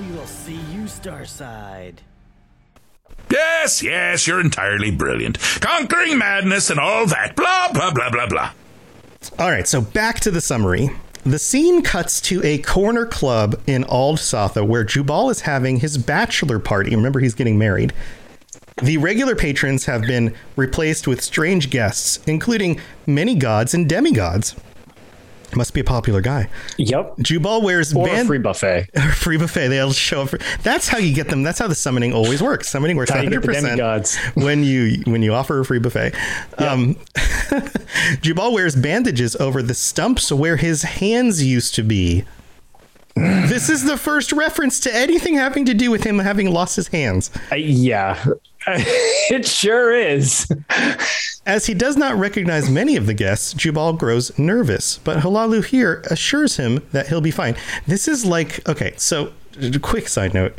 We will see you Starside. Yes, yes, you're entirely brilliant. Conquering madness and all that. Blah, blah, blah, blah, blah. All right, so back to the summary. The scene cuts to a corner club in Ald Sotha where Jubal is having his bachelor party. Remember, he's getting married. The regular patrons have been replaced with strange guests, including many gods and demigods. Must be a popular guy. yep. Jubal wears Or band- free buffet. <laughs> free buffet. They'll show up. For, that's how you get them. That's how the summoning always works. Summoning works hundred percent <laughs> when you when you offer a free buffet. Um, <laughs> Jubal wears bandages over the stumps where his hands used to be. This is the first reference to anything having to do with him having lost his hands. Uh, yeah. <laughs> it sure is. As he does not recognize many of the guests, Jubal grows nervous, but Hlaalu Hir assures him that he'll be fine. This is like okay, so quick side note.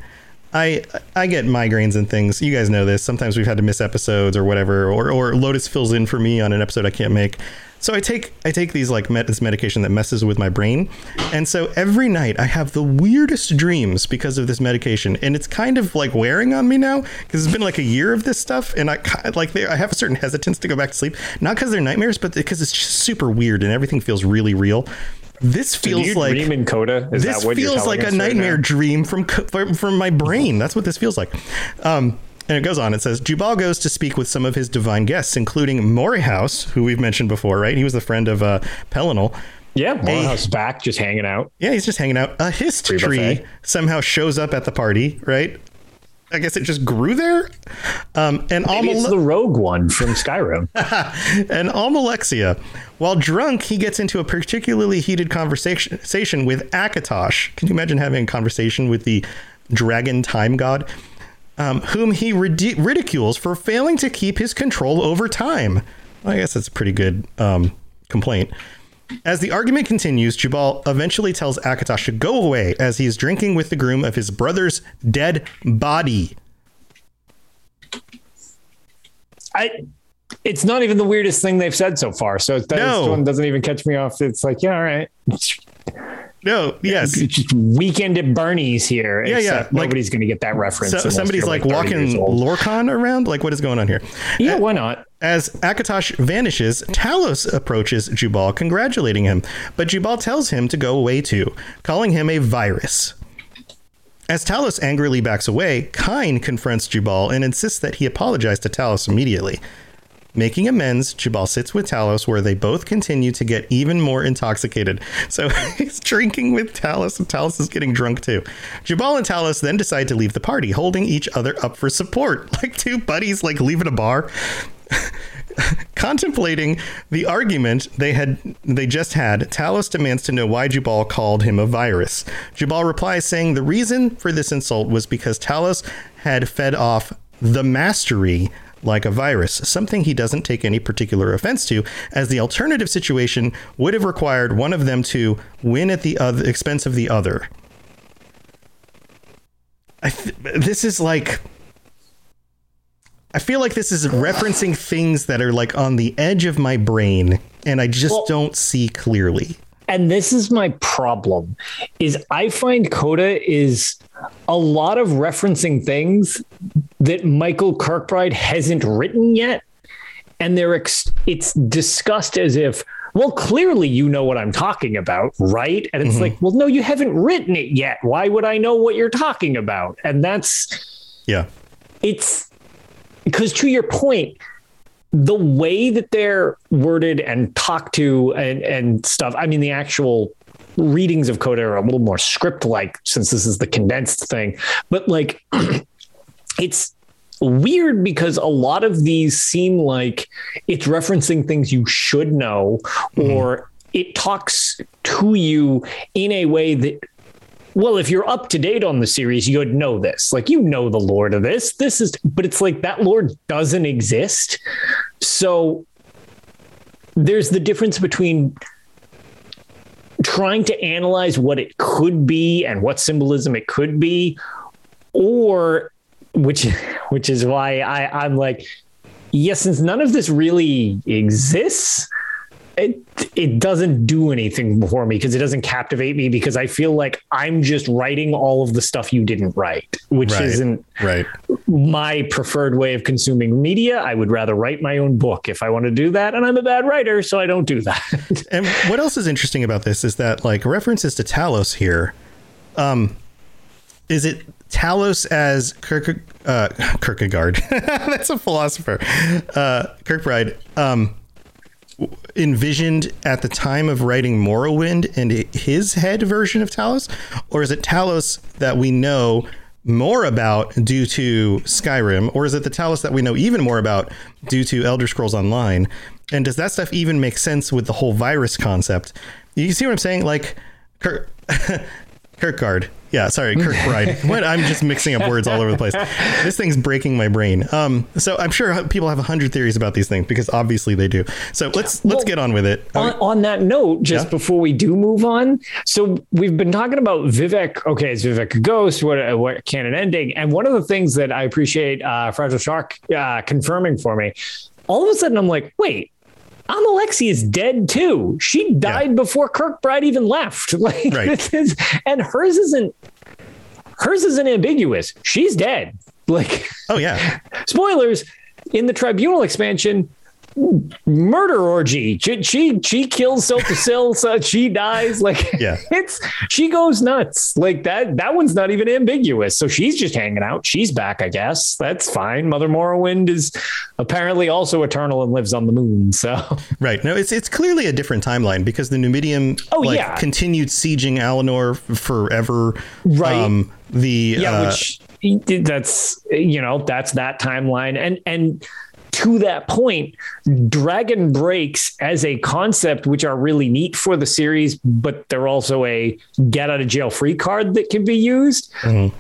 I I get migraines and things. You guys know this. Sometimes we've had to miss episodes or whatever, or or Lotus fills in for me on an episode I can't make. So I take I take these like med- this medication that messes with my brain, and so every night I have the weirdest dreams because of this medication, and it's kind of like wearing on me now because it's been like a year of this stuff, and I like they, I have a certain hesitance to go back to sleep, not because they're nightmares, but because it's just super weird and everything feels really real. This feels you like dream in Coda? Is this that what you're feels like a us right nightmare dream from, from from my brain. That's what this feels like. Um, and it goes on. It says Jubal goes to speak with some of his divine guests, including Morihaus, who we've mentioned before, right? He was the friend of uh, Pelinal. Yeah, Morihaus back, just hanging out. Yeah, he's just hanging out. A hist tree somehow shows up at the party, right? I guess it just grew there. Um, and Maybe it's the rogue one from Skyrim. <laughs> and Almalexia. While drunk, he gets into a particularly heated conversation with Akatosh. Can you imagine having a conversation with the dragon time god, um, whom he ridi- ridicules for failing to keep his control over time? I guess that's a pretty good um, complaint. As the argument continues, Jubal eventually tells Akatosh to go away as he is drinking with the groom of his brother's dead body. I. It's not even the weirdest thing they've said so far. So that No. one doesn't even catch me off. It's like, yeah, all right. <laughs> No, yes. just weekend at Bernie's here. Yeah, yeah, like- Nobody's going to get that reference. So, somebody's you're like, walking. Lorkhan around. Like, what is going on here? Yeah, why not? As Akatosh vanishes, Talos approaches Jubal, congratulating him, but Jubal tells him to go away too, calling him a virus. As Talos angrily backs away, Kyne confronts Jubal and insists that he apologize to Talos immediately. Making amends, Jubal sits with Talos, where they both continue to get even more intoxicated. So <laughs> he's drinking with Talos, and Talos is getting drunk too. Jubal and Talos then decide to leave the party, holding each other up for support, <laughs> like two buddies, like leaving a bar. <laughs> Contemplating the argument they had they just had, Talos demands to know why Jubal called him a virus. Jubal replies saying the reason for this insult was because Talos had fed off the mastery like a virus, something he doesn't take any particular offense to, as the alternative situation would have required one of them to win at the other, expense of the other. I th- this is like I feel like this is referencing things that are like on the edge of my brain and I just Well- don't see clearly. and this is my problem is i find coda is a lot of referencing things that michael kirkbride hasn't written yet. And they're ex- it's discussed as if well clearly you know what i'm talking about right? And it's mm-hmm. like well no you haven't written it yet. Why would i know what you're talking about? And that's Yeah. it's because to your point the way that they're worded and talked to and and stuff i mean the actual readings of coda are a little more script like since this is the condensed thing. But like <clears throat> it's weird because a lot of these seem like it's referencing things you should know mm-hmm. or it talks to you in a way that well, if you're up to date on the series, you'd know this. Like you know the lord of this. This is but it's like that lord doesn't exist. So there's the difference between trying to analyze what it could be and what symbolism it could be, or which <laughs> which is why I, I'm like, yes, since none of this really exists, it it doesn't do anything for me because it doesn't captivate me because I feel like I'm just writing all of the stuff you didn't write, which Right. isn't Right. my preferred way of consuming media. I would rather write my own book if I want to do that, and I'm a bad writer, so I don't do that. <laughs> And what else is interesting about this is that like references to Talos here. Um is it Talos as Kirk uh Kierkegaard? <laughs> That's a philosopher. Uh Kirkbride um envisioned at the time of writing Morrowind and his head version of Talos? Or is it Talos that we know more about due to Skyrim? Or is it the Talos that we know even more about due to Elder Scrolls Online? And does that stuff even make sense with the whole virus concept? You see what I'm saying? Like Kirk <laughs> Kirkgard yeah sorry Kirkbride <laughs> what I'm just mixing up words all over the place this thing's breaking my brain um so I'm sure people have a hundred theories about these things because obviously they do so let's let's get on with it on, on that note, just Yeah. before we do move on, so we've been talking about Vivec. Okay, is Vivec a ghost? What, what canon ending? And one of the things that I appreciate uh, Fragile Shark uh, confirming for me, all of a sudden I'm like, wait. Amalexi is dead too. She died before Kirkbride even left. <laughs> Like Right. this is, and hers isn't hers isn't ambiguous. She's dead. <laughs> Like oh yeah <laughs> spoilers in the tribunal expansion murder orgy. She she, she kills Sotha Sil, so she dies. Like Yeah. <laughs> it's she goes nuts. Like that that one's not even ambiguous. So she's just hanging out. She's back, I guess. That's fine. Mother Morrowind is apparently also eternal and lives on the moon. So Right. No, it's it's clearly a different timeline because the Numidium Oh, like yeah. continued sieging Alinor forever. Right. the yeah, uh, which that's you know that's that timeline and and to that point dragon breaks as a concept which are really neat for the series but they're also a get out of jail free card that can be used. Mm-hmm.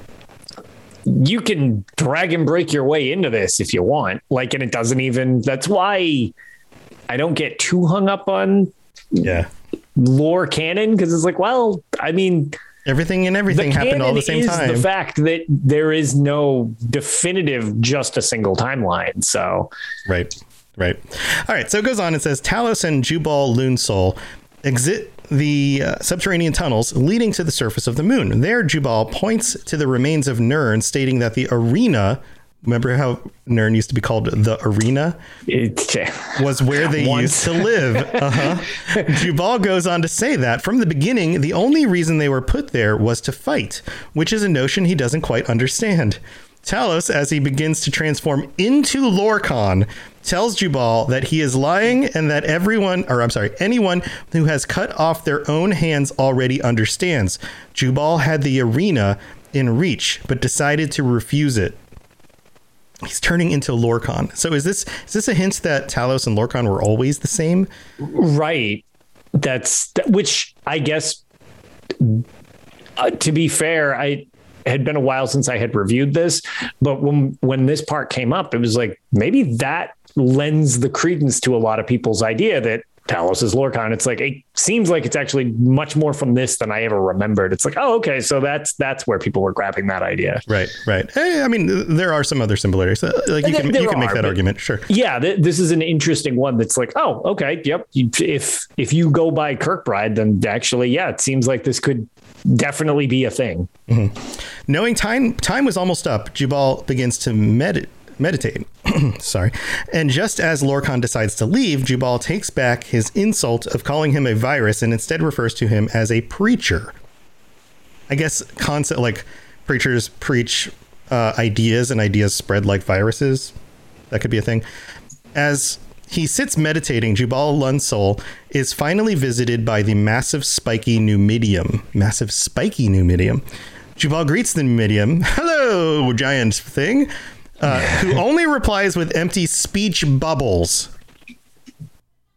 You can dragon break your way into this if you want. Like and it doesn't even that's why i don't get too hung up on yeah. lore canon because it's like well i mean Everything and everything happened all at the same is time. The fact that there is no definitive, just a single timeline. So Right. Right. All right. So it goes on and says Talos and Jubal Lun Sul exit the uh, subterranean tunnels leading to the surface of the moon. There, Jubal points to the remains of Nirn, stating that the arena. Remember how Nirn used to be called the arena? it, was where they Once. used to live. Uh-huh. Jubal goes on to say that from the beginning, the only reason they were put there was to fight, which is a notion he doesn't quite understand. Talos, as he begins to transform into Lorkhan, tells Jubal that he is lying and that everyone, or I'm sorry, anyone who has cut off their own hands already understands. Jubal had the arena in reach, but decided to refuse it he's turning into Lorkhan. So is this is this a hint that Talos and Lorkhan were always the same? right. That's that- which I guess. Uh, to be fair, I had been a while since I had reviewed this, but when when this part came up, it was like maybe that lends the credence to a lot of people's idea that Talos is Lorkhan. It's like it seems like it's actually much more from this than I ever remembered. It's like, oh, okay, so that's that's where people were grabbing that idea. Right, right. Eh, I mean, there are some other similarities. Uh, Like you There- can there you can make that argument, sure. Yeah, th- this is an interesting one. That's like, oh, okay, yep. If if you go by Kirkbride, then actually, yeah, it seems like this could definitely be a thing. Knowing time time was almost up, Jubal begins to med- meditate. <clears throat> Sorry. And just as Lorkhan decides to leave, Jubal takes back his insult of calling him a virus and instead refers to him as a preacher. I guess concept like preachers preach uh, ideas and ideas spread like viruses. That could be a thing. As he sits meditating, Jubal Lun-Sul is finally visited by the massive spiky Numidium. Massive spiky Numidium. Jubal greets the Numidium. <laughs> Hello, giant thing. Uh, who <laughs> only replies with empty speech bubbles.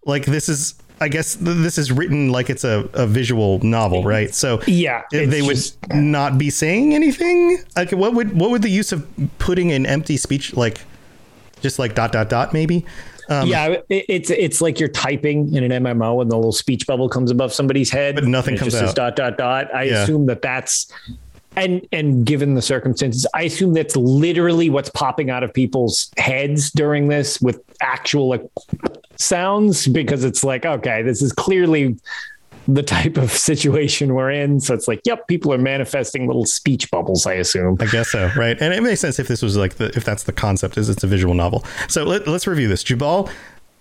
Like this is, I guess th- this is written like it's a, a visual novel, right? So Yeah, they would just- not be saying anything. Like what would what would the use of putting an empty speech like, just like dot dot dot maybe? Um, yeah, it, it's it's like you're typing in an MMO and the little speech bubble comes above somebody's head, But nothing comes just says out. dot dot dot. I Yeah. assume that that's. And and given the circumstances, I assume that's literally what's popping out of people's heads during this with actual like sounds because it's like okay, this is clearly the type of situation we're in. So it's like, yep, people are manifesting little speech bubbles. I assume. I guess so, right? And it makes sense if this was like the if that's the concept is it's a visual novel. So let, let's review this. Jubal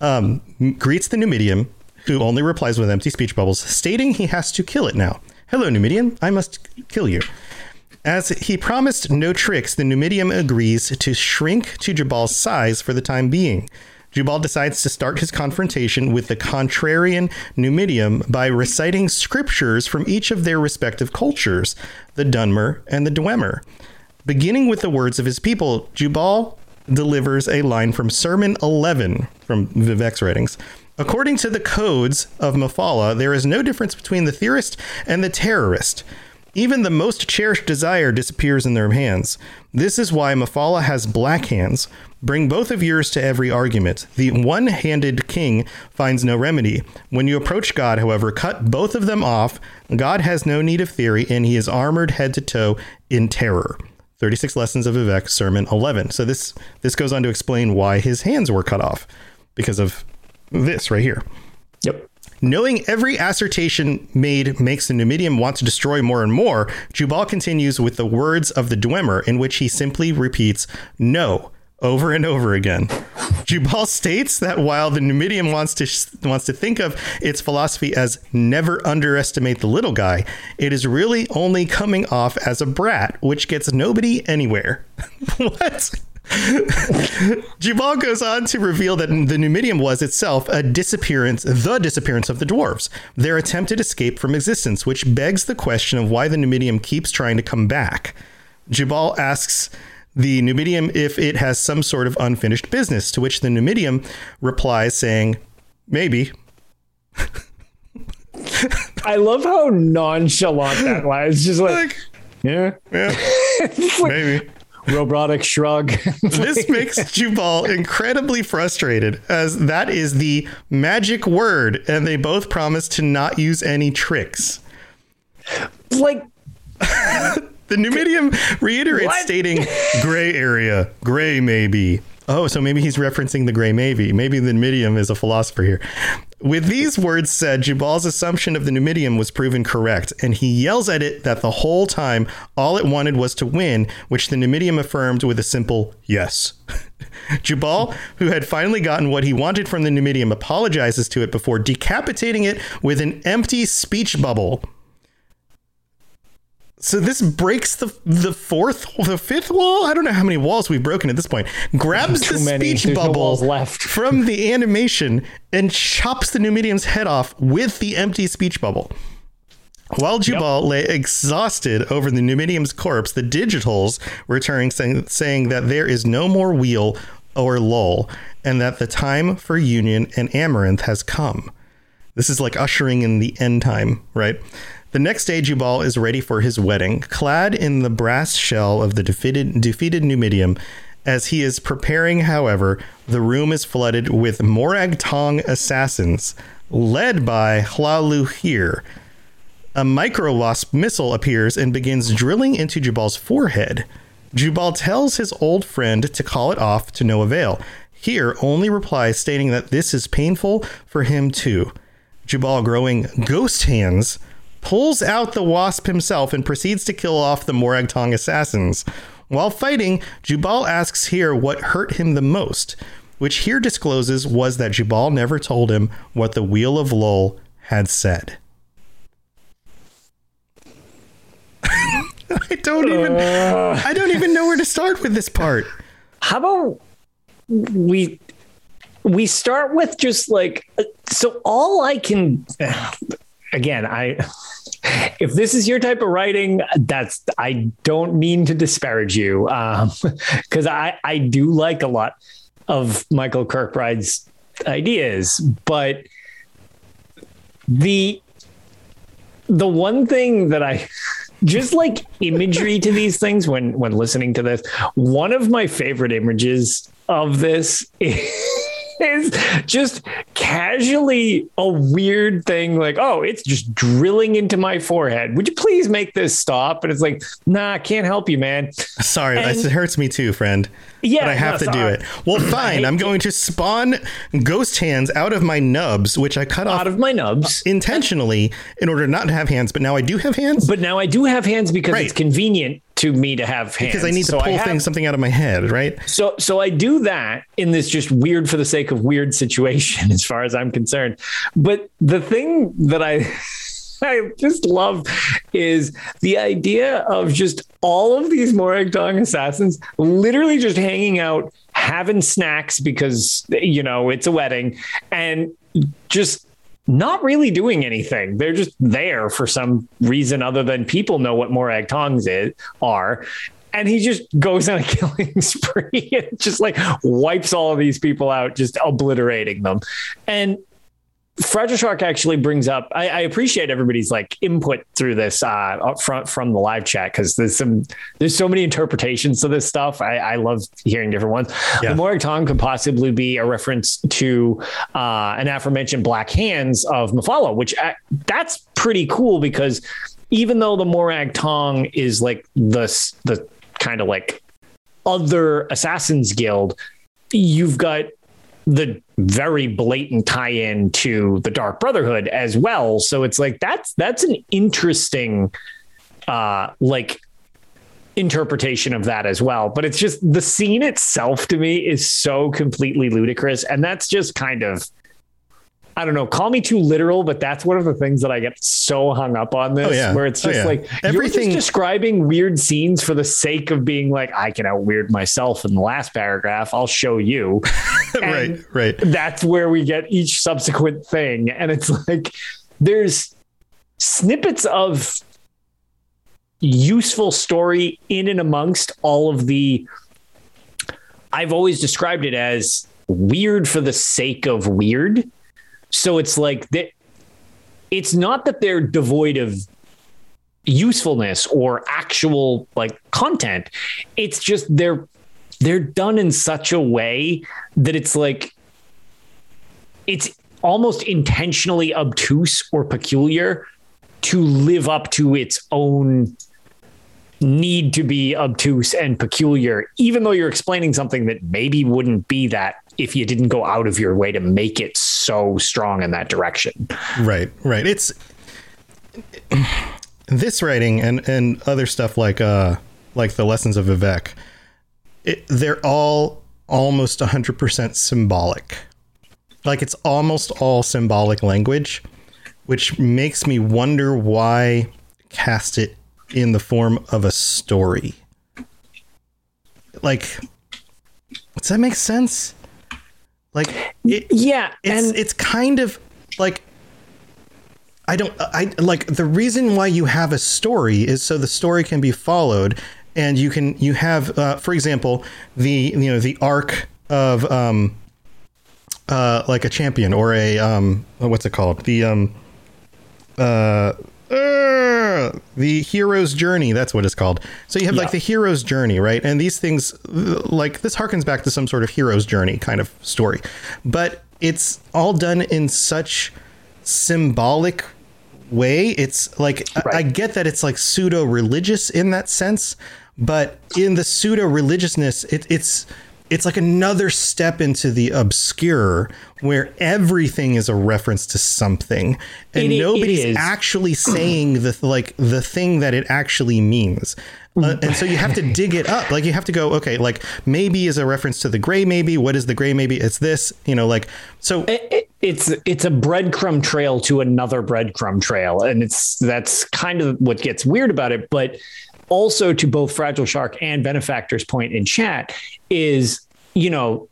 um, greets the Numidium, who only replies with empty speech bubbles, stating he has to kill it now. Hello, Numidium. I must kill you. As he promised no tricks, the Numidium agrees to shrink to Jubal's size for the time being. Jubal decides to start his confrontation with the contrarian Numidium by reciting scriptures from each of their respective cultures, the Dunmer and the Dwemer. Beginning with the words of his people, Jubal delivers a line from Sermon 11 from Vivec's writings. According to the codes of Mephala, there is no difference between the theorist and the terrorist. Even the most cherished desire disappears in their hands. This is why Mephala has black hands. Bring both of yours to every argument. The one handed king finds no remedy. When you approach God, however, cut both of them off. God has no need of theory, and he is armored head to toe in terror. 36 lessons of Vivec, sermon 11. So this this goes on to explain why his hands were cut off because of this right here. Yep. Knowing every assertion made makes the Numidium want to destroy more and more, Jubal continues with the words of the Dwemer, in which he simply repeats "no" over and over again. Jubal states that while the Numidium wants to wants to think of its philosophy as never underestimate the little guy, it is really only coming off as a brat, which gets nobody anywhere. <laughs> what? Jubal goes on to reveal that the Numidium was itself a disappearance, the disappearance of the dwarves, their attempted escape from existence, which begs the question of why the Numidium keeps trying to come back. Jubal asks the Numidium if it has some sort of unfinished business, to which the Numidium replies saying, maybe. I love how nonchalant that was. It's just like, Like, yeah, yeah, <laughs> maybe. Robotic shrug. <laughs> This <laughs> makes Jubal incredibly frustrated, as that is the magic word, and they both promise to not use any tricks. like, <laughs> The Numidium reiterates, What? stating, gray area, gray maybe. Oh, so maybe he's referencing the gray maybe. Maybe the Numidium is a philosopher here. With these words said, Jubal's assumption of the Numidium was proven correct, and he yells at it that the whole time all it wanted was to win, which the Numidium affirmed with a simple yes. <laughs> Jubal, who had finally gotten what he wanted from the Numidium, apologizes to it before decapitating it with an empty speech bubble. So this breaks the the fourth, the fifth wall. I don't know how many walls we've broken at this point. Grabs the many. speech There's no bubble walls left. <laughs> from the animation and chops the Numidium's head off with the empty speech bubble. While Jubal lay exhausted over the Numidium's corpse, the Digitals returning saying, saying that there is no more wheel or lull, and that the time for union and Amaranth has come. This is like ushering in the end time, right? The next day, Jubal is ready for his wedding, clad in the brass shell of the defeated, defeated Numidium. As he is preparing, however, the room is flooded with Morag Tong assassins, led by Hlaalu Hir. A micro wasp missile appears and begins drilling into Jubal's forehead. Jubal tells his old friend to call it off to no avail. Hir only replies stating that this is painful for him too. Jubal, growing ghost hands, pulls out the wasp himself and proceeds to kill off the Morag Tong assassins. While fighting, Jubal asks Hir what hurt him the most, which Hir discloses was that Jubal never told him what the Wheel of Lul had said. <laughs> I don't even I don't even know where to start with this part. how about we we start with just like so all i can again i if this is your type of writing that's i don't mean to disparage you um <laughs> because i i do like a lot of michael kirkbride's ideas but the the one thing that I <laughs> just like imagery to these things when when listening to this, one of my favorite images of this is <laughs> just casually a weird thing like, oh, it's just drilling into my forehead. Would you please make this stop? And it's like, nah, I can't help you, man. Sorry, And- it hurts me too, friend. Yeah, but I have no, to do it. Well, <laughs> fine. I'm going to spawn ghost hands out of my nubs, which I cut off Out of my nubs. intentionally in order not to have hands. But now I do have hands But now I do have hands because Right. it's convenient to me to have hands. because I need to So pull have- things something out of my head, right? So so I do that in this just weird for the sake of weird situation <laughs> as far as I'm concerned. But the thing that I <laughs> I just love is the idea of just all of these Morag Tong assassins literally just hanging out, having snacks because you know it's a wedding, and just not really doing anything. They're just there for some reason other than people know what Morag Tongs is, are. And he just goes on a <laughs> killing spree and just like wipes all of these people out, just obliterating them. And Fragile Shark actually brings up. I, I appreciate everybody's like input through this uh, up front from the live chat because there's some there's so many interpretations to this stuff. I, I love hearing different ones. Yeah. The Morag Tong could possibly be a reference to uh, an aforementioned Black Hands of Mephala, which uh, that's pretty cool because even though the Morag Tong is like the the kind of like other Assassins Guild, you've got the very blatant tie-in to the Dark Brotherhood as well. So it's like that's that's an interesting uh like interpretation of that as well. But it's just the scene itself to me is so completely ludicrous. And that's just kind of, I don't know, call me too literal, but that's one of the things that I get so hung up on this, Oh, yeah. where it's Oh, just yeah. like Everything- you're just describing weird scenes for the sake of being like, I can out weird myself in the last paragraph. I'll show you. <laughs> right, right. That's where we get each subsequent thing. And it's <laughs> like there's snippets of useful story in and amongst all of the I've always described it as weird for the sake of weird. So it's like that it's not that they're devoid of usefulness or actual like content. It's just they're they're done in such a way that it's like it's almost intentionally obtuse or peculiar to live up to its own need to be obtuse and peculiar, even though you're explaining something that maybe wouldn't be that if you didn't go out of your way to make it so strong in that direction. Right, right. It's this writing and and other stuff like uh like the lessons of Vivec. It, they're all almost 100% symbolic. Like it's almost all symbolic language, which makes me wonder why cast it in the form of a story. Like does that make sense? Like it, Yeah, it's and it's kind of like I don't I like the reason why you have a story is so the story can be followed and you can you have uh, for example the you know the arc of um uh like a champion or a um what's it called the um uh uh, the hero's journey that's what it's called. So you have like the hero's journey right? And these things like this harkens back to some sort of hero's journey kind of story. But it's all done in such symbolic way. It's like I- I, get that it's like pseudo religious in that sense but in the pseudo religiousness it, it's it's like another step into the obscure where everything is a reference to something. And It i- it nobody's actually saying the like the thing that it actually means. Uh, and so you have to <laughs> dig it up. Like you have to go okay like maybe is a reference to the gray maybe. What is the gray maybe? It's this you know like so it- it's it's a breadcrumb trail to another breadcrumb trail. And it's that's kind of what gets weird about it. But also to both fragile shark and benefactor's point in chat is you know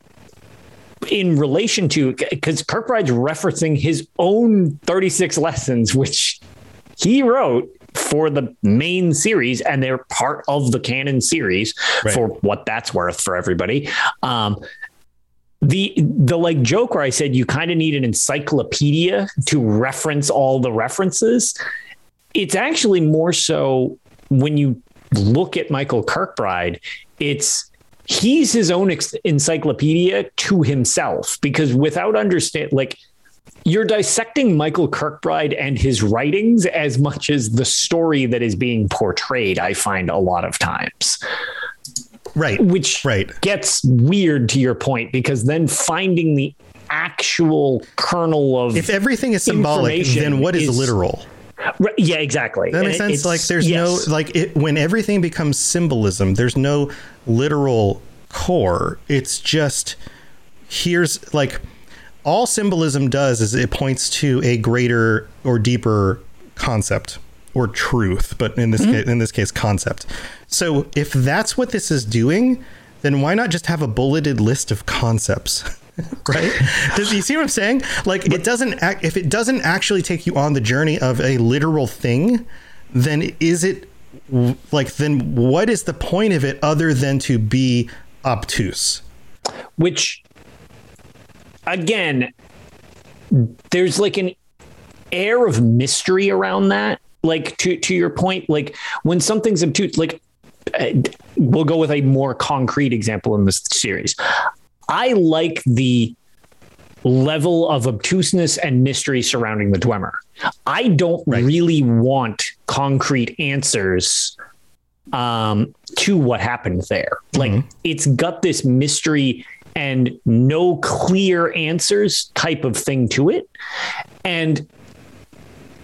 in relation to because kirkbride's referencing his own 36 lessons which he wrote for the main series and they're part of the canon series Right. for what that's worth for everybody um the the like joke where I said you kind of need an encyclopedia to reference all the references. It's actually more so when you look at Michael Kirkbride, it's he's his own ex- encyclopedia to himself because without understand like you're dissecting Michael Kirkbride and his writings as much as the story that is being portrayed. I find a lot of times right which Right. gets weird to your point because then finding the actual kernel of if everything is symbolic then what is, is- literal Right, yeah exactly That makes And sense. Like there's yes. no like it, when everything becomes symbolism, there's no literal core. It's just here's like all symbolism does is it points to a greater or deeper concept or truth, but in this mm-hmm. case, in this case, concept. So if that's what this is doing, then why not just have a bulleted list of concepts? <laughs> <laughs> right? Does you see what I'm saying? Like it doesn't act if it doesn't actually take you on the journey of a literal thing, then is it like then what is the point of it other than to be obtuse? which again there's like an air of mystery around that like to to your point like when something's obtuse like uh, we'll go with a more concrete example in this series i like the level of obtuseness and mystery surrounding the dwemer i don't really want concrete answers um, to what happened there. Like it's got this mystery and no clear answers type of thing to it. And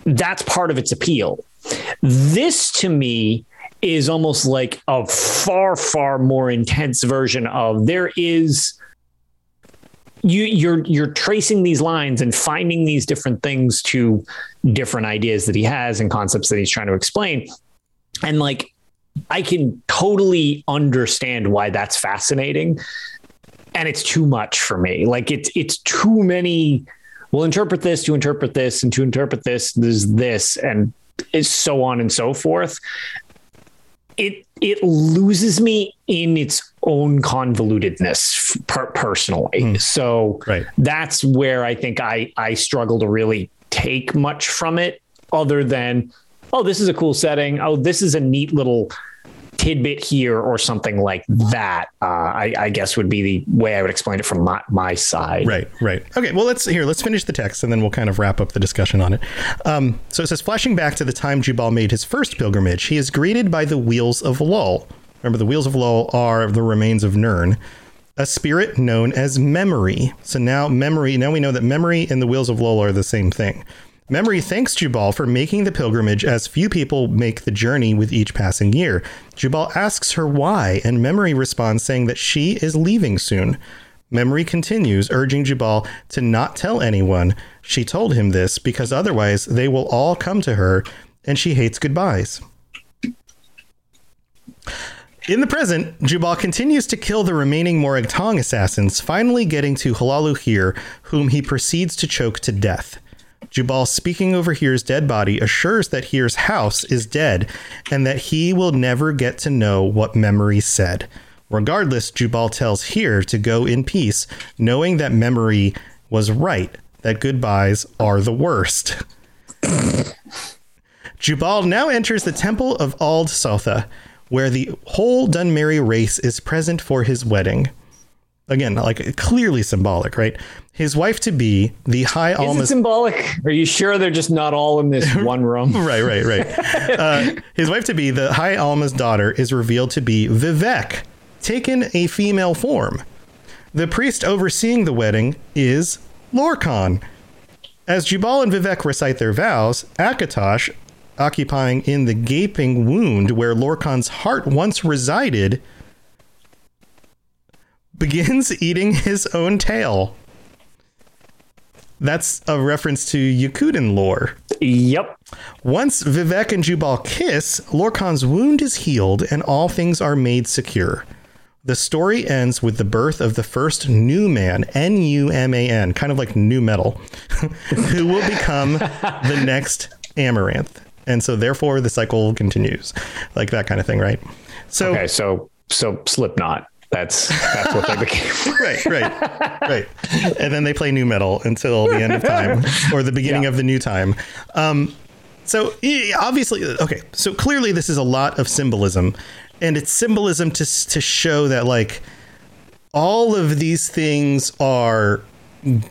that's part of its appeal. This to me is almost like a far, far more intense version of there is you you're you're tracing these lines and finding these different things to different ideas that he has and concepts that he's trying to explain. And like I can totally understand why that's fascinating. And it's too much for me. Like it's it's too many we'll interpret this to interpret this and to interpret this there's this and so on and so forth it it loses me in its own convolutedness per- personally mm. so right. that's where i think i i struggle to really take much from it other than oh this is a cool setting oh this is a neat little tidbit here or something like that. Uh, I, I, guess would be the way I would explain it from my, my side. Right, right. Okay, well let's here let's finish the text and then we'll kind of wrap up the discussion on it. Um, so it says, flashing back to the time Jubal made his first pilgrimage, he is greeted by the wheels of Lull. Remember, the wheels of Lull are the remains of Nirn, A spirit known as memory. So now memory, now we know that memory and the wheels of Lull are the same thing. Memory thanks Jubal for making the pilgrimage as few people make the journey with each passing year. Jubal asks her why, and Memory responds saying that she is leaving soon. Memory continues, urging Jubal to not tell anyone she told him this because otherwise they will all come to her and she hates goodbyes. In the present, Jubal continues to kill the remaining Morag Tong assassins, finally getting to Hlaalu Hir, whom he proceeds to choke to death. Jubal, speaking over Hir's dead body, assures that Hir's house is dead and that he will never get to know what memory said. Regardless, Jubal tells Hir to go in peace, knowing that memory was right, that goodbyes are the worst. <coughs> Jubal now enters the temple of Ald Sotha, where the whole Dunmeri race is present for his wedding. Again, like clearly symbolic, right? his wife to be, the High Is Almas. it symbolic? Are you sure they're just not all in this <laughs> one room? <laughs> right, right, right. <laughs> uh, his wife to be, the High Alma's daughter, is revealed to be Vivec, taken a female form. The priest overseeing the wedding is Lorkhan. As Jubal and Vivec recite their vows, Akatosh, occupying in the gaping wound where Lorkhan's heart once resided, begins <laughs> eating his own tail. That's a reference to Yokudan lore. Yep. Once Vivec and Jubal kiss, Lorkhan's wound is healed and all things are made secure. The story ends with the birth of the first new man, N U M A N, kind of like new metal, <laughs> who will become the next Amaranth. And so therefore the cycle continues. Like that kind of thing, right? So Okay, so so Slipknot. That's that's what they <laughs> became. right, right, right. And then they play new metal until the end of time or the beginning yeah. of the new time. Um, so obviously, okay. So clearly, this is a lot of symbolism, and it's symbolism to to show that like all of these things are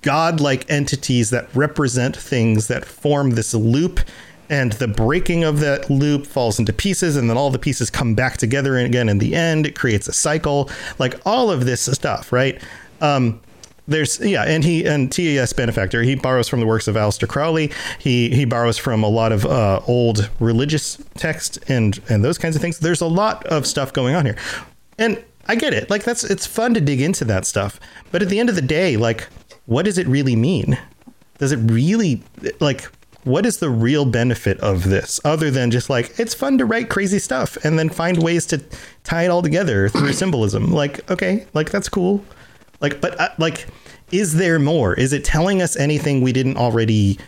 godlike entities that represent things that form this loop and the breaking of that loop falls into pieces and then all the pieces come back together again in the end. It creates a cycle. Like all of this stuff right? Um, there's yeah and he and TES benefactor he borrows from the works of Aleister Crowley. He he borrows from a lot of uh, old religious text and and those kinds of things. There's a lot of stuff going on here. And I get it. Like that's it's fun to dig into that stuff. But at the end of the day like what does it really mean? Does it really like what is the real benefit of this other than just like it's fun to write crazy stuff and then find ways to tie it all together through <clears throat> symbolism? Like okay like that's cool. Like but uh, like is there more? Is it telling us anything we didn't already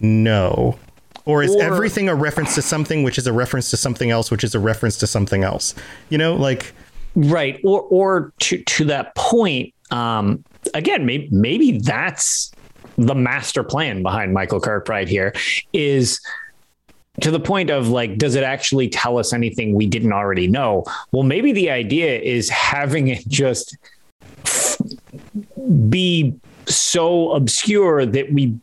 know? Or is or, everything a reference to something which is a reference to something else which is a reference to something else? You know like right. Or or to to that point um again maybe maybe that's the master plan behind Michael Kirk Kirkbride here is to the point of like, does it actually tell us anything we didn't already know? Well, maybe the idea is having it just be so obscure that we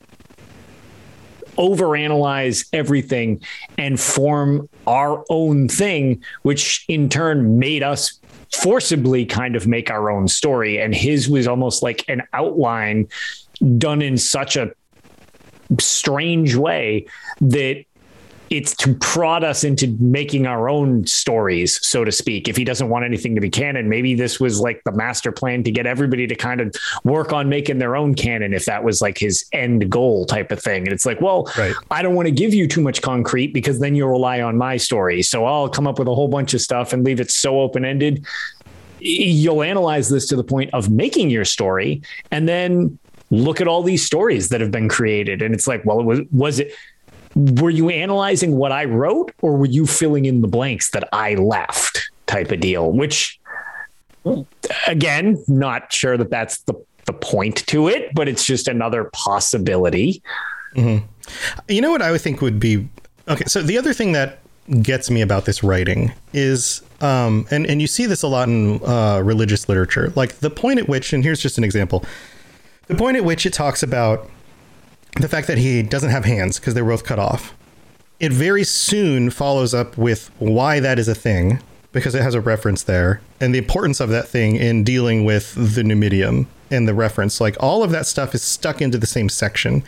overanalyze everything and form our own thing, which in turn made us forcibly kind of make our own story. And his was almost like an outline done in such a strange way that it's to prod us into making our own stories, so to speak. If he doesn't want anything to be canon, maybe this was like the master plan to get everybody to kind of work on making their own canon. If that was like his end goal type of thing, and it's like, well, Right. I don't want to give you too much concrete because then you'll rely on my story. So I'll come up with a whole bunch of stuff and leave it so open ended. You'll analyze this to the point of making your story, and then look at all these stories that have been created. And it's like, well, it was was it were you analyzing what I wrote or were you filling in the blanks that I left type of deal? Which again, not sure that that's the the point to it, but it's just another possibility. You know what I would think would be okay. So the other thing that gets me about this writing is, um, and and you see this a lot in uh, religious literature, like the point at which, and here's just an example, the point at which it talks about the fact that he doesn't have hands because they're both cut off. It very soon follows up with why that is a thing because it has a reference there and the importance of that thing in dealing with the numidium and the reference. Like all of that stuff is stuck into the same section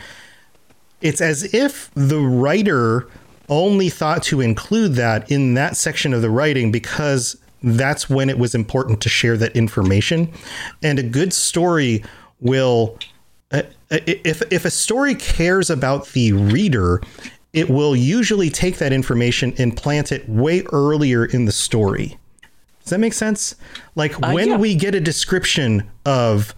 it's as if the writer only thought to include that in that section of the writing because that's when it was important to share that information and a good story will uh, if if a story cares about the reader it will usually take that information and plant it way earlier in the story does that make sense like when yeah. we get a description of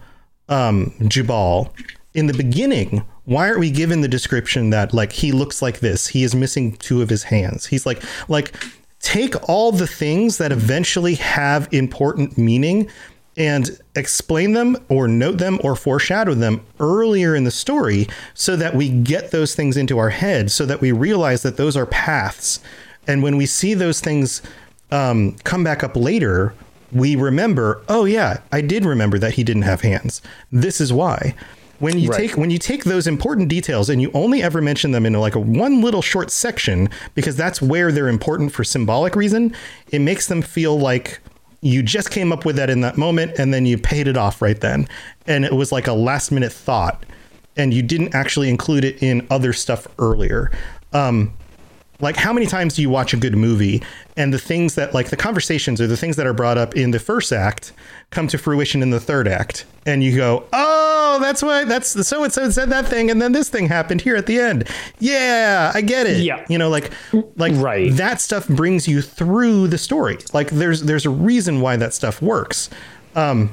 um, Jubal in the beginning, why aren't we given the description that like he looks like this? He is missing two of his hands. He's like like take all the things that eventually have important meaning and explain them or note them or foreshadow them earlier in the story so that we get those things into our head so that we realize that those are paths. And when we see those things um, come back up later we remember oh yeah i did remember that he didn't have hands. This is why. When you Right. take when you take those important details and you only ever mention them in like a one little short section because that's where they're important for symbolic reason it makes them feel like you just came up with that in that moment and then you paid it off right then. And it was like a last minute thought and you didn't actually include it in other stuff earlier. Um like how many times do you watch a good movie and the things that like the conversations or the things that are brought up in the first act come to fruition in the third act and you go oh that's why that's so and so said that thing and then this thing happened here at the end yeah i get it Yeah. you know like like Right. that stuff brings you through the story like there's there's a reason why that stuff works um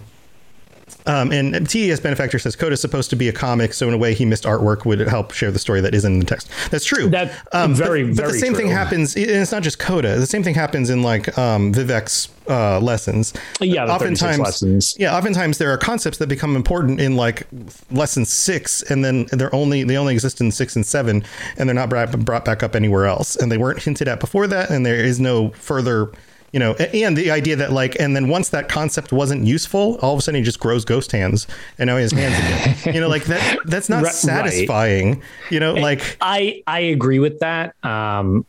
um, and TES Benefactor says Coda is supposed to be a comic, so in a way he missed artwork would help share the story that isn't in the text. That's true. That- um, very, but, but the very same thing happens, and it's not just Coda. The same thing happens in like um, Vivec's uh, lessons. Yeah, the 36 lessons. Yeah, oftentimes there are concepts that become important in like lesson six, and then they're only they only exist in six and seven, and they're not brought, brought back up anywhere else, and they weren't hinted at before that, and there is no further. You know, and the idea that like, and then once that concept wasn't useful, all of a sudden he just grows ghost hands, and now he has hands again. You know, like that. That's not <laughs> Right, satisfying. You know, like I I agree with that. Um,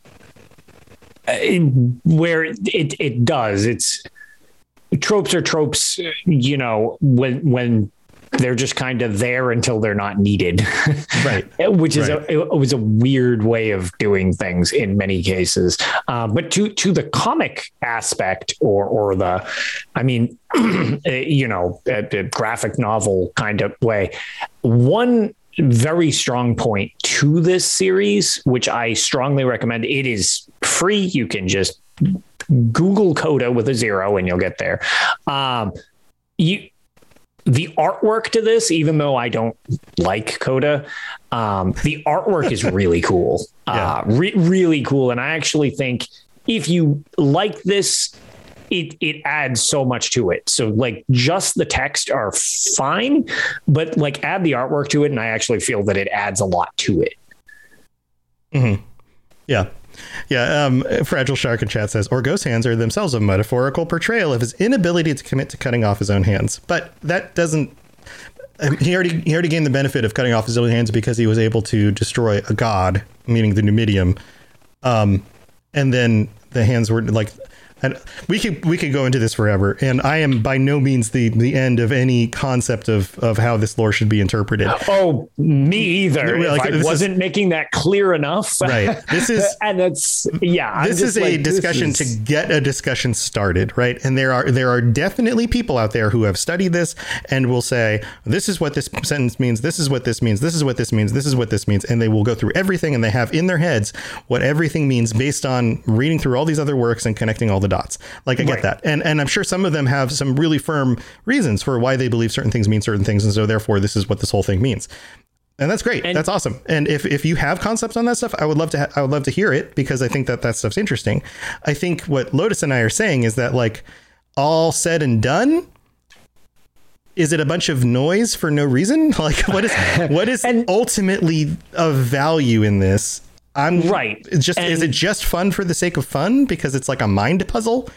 uh, where it it does it's tropes are tropes. You know when when they're just kind of there until they're not needed, <laughs> Right. Which is Right. a, it was a weird way of doing things in many cases. Um, but to to the comic aspect or or the, I mean, <clears throat> you know, a, a graphic novel kind of way. One very strong point to this series, which I strongly recommend. It is free. You can just Google Coda with a zero and you'll get there. Um, you the artwork to this, even though I don't like Coda, um, the <laughs> artwork is really cool. Uh, re- really cool. And I actually think if you like this, it it adds so much to it. So like just the text are fine, but like add the artwork to it, and I actually feel that it adds a lot to it. Yeah. Yeah. Um, Fragile Shark in chat says, or ghost hands are themselves a metaphorical portrayal of his inability to commit to cutting off his own hands. But that doesn't. um, He already he already gained the benefit of cutting off his own hands because he was able to destroy a god, meaning the Numidium. Um, and then the hands were like And we could we could go into this forever, and I am by no means the the end of any concept of of how this lore should be interpreted. Oh, me either. Like, if I wasn't making that clear enough. Right. This is <laughs> and that's yeah. This is a like, this discussion is- to get a discussion started, right? And there are there are definitely people out there who have studied this and will say this is what this sentence means, this is what this means, this is what this means, this is what this means, and they will go through everything and they have in their heads what everything means based on reading through all these other works and connecting all the dots. Like I get Right. that, and and I'm sure some of them have some really firm reasons for why they believe certain things mean certain things, and so therefore this is what this whole thing means. And that's great. And- that's awesome. And if, if you have concepts on that stuff, I would love to ha- I would love to hear it because I think that that stuff's interesting. I think what Lotus and I are saying is that like all said and done, is it a bunch of noise for no reason? <laughs> Like what is what is <laughs> And- ultimately of value in this? I'm Right. It's just is it just fun for the sake of fun because it's like a mind puzzle?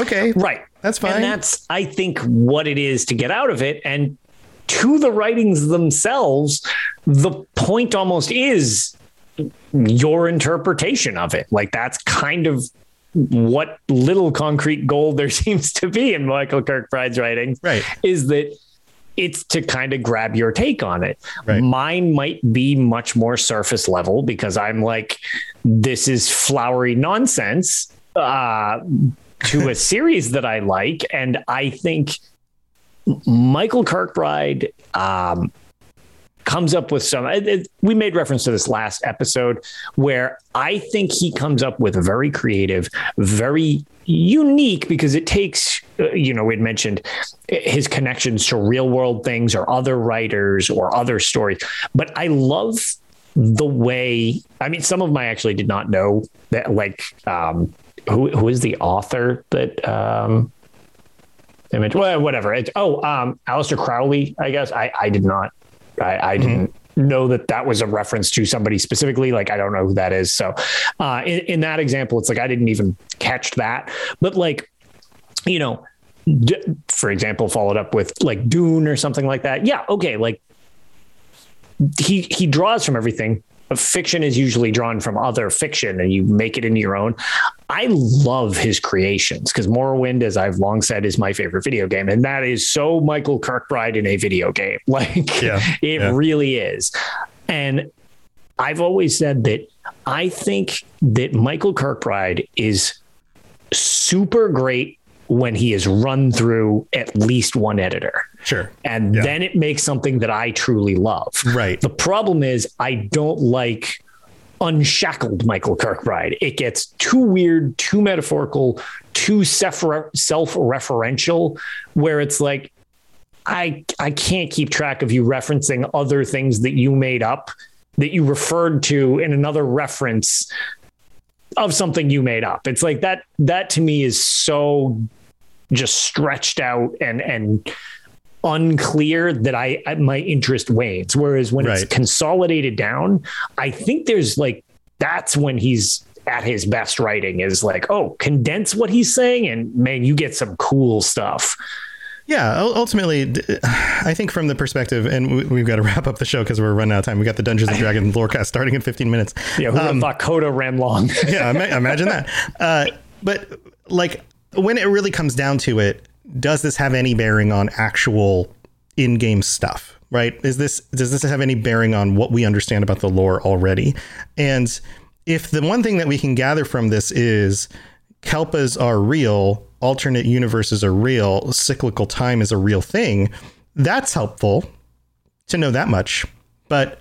Okay, Right. That's fine. And that's, I think, what it is to get out of it. And to the writings themselves, the point almost is your interpretation of it. Like that's kind of what little concrete gold there <laughs> seems to be in Michael Kirkbride's writing. Right. Is that it's to kind of grab your take on it. Right. Mine might be much more surface level because I'm like, this is flowery nonsense. Uh, to a <laughs> series that I like, and I think Michael Kirkbride um, comes up with some. It, it- we made reference to this last episode where I think he comes up with a very creative, very unique because it takes. uh, You know, we'd mentioned his connections to real world things or other writers or other stories, but I love the way. I mean, some of them I actually did not know that, like. Um, who who is the author that um image well whatever it's oh um Aleister Crowley I guess I I did not I I didn't know that that was a reference to somebody specifically. Like I don't know who that is. So uh in, in that example it's like I didn't even catch that. But like you know d- for example followed up with like Dune or something like that. Yeah okay like he he draws from everything. Fiction is usually drawn from other fiction, and you make it into your own. I love his creations because Morrowind, as I've long said, is my favorite video game, and that is so Michael Kirkbride in a video game. <laughs> Like Yeah, it yeah. really is. And I've always said that I think that Michael Kirkbride is super great when he is run through at least one editor sure. and Yeah. then it makes something that I truly love. Right. The problem is I don't like unshackled Michael Kirkbride. It gets too weird, too metaphorical, too self self-referential where it's like I I can't keep track of you referencing other things that you made up that you referred to in another reference of something you made up. It's like that that to me is so just stretched out and and unclear that I, I my interest wanes. Whereas when Right. it's consolidated down, I think there's like that's when he's at his best writing is like, oh, condense what he's saying, and man, you get some cool stuff. Yeah, ultimately, I think from the perspective, and we- we've got to wrap up the show because we're running out of time. We got the Dungeons and Dragons lorecast starting in 15 minutes. Yeah, who um, thought Coda ran long? <laughs> yeah, imagine that. Uh, but like when it really comes down to it, does this have any bearing on actual in-game stuff? Right? Is this does this have any bearing on what we understand about the lore already? And if the one thing that we can gather from this is Kalpas are real, alternate universes are real, cyclical time is a real thing, that's helpful to know that much. But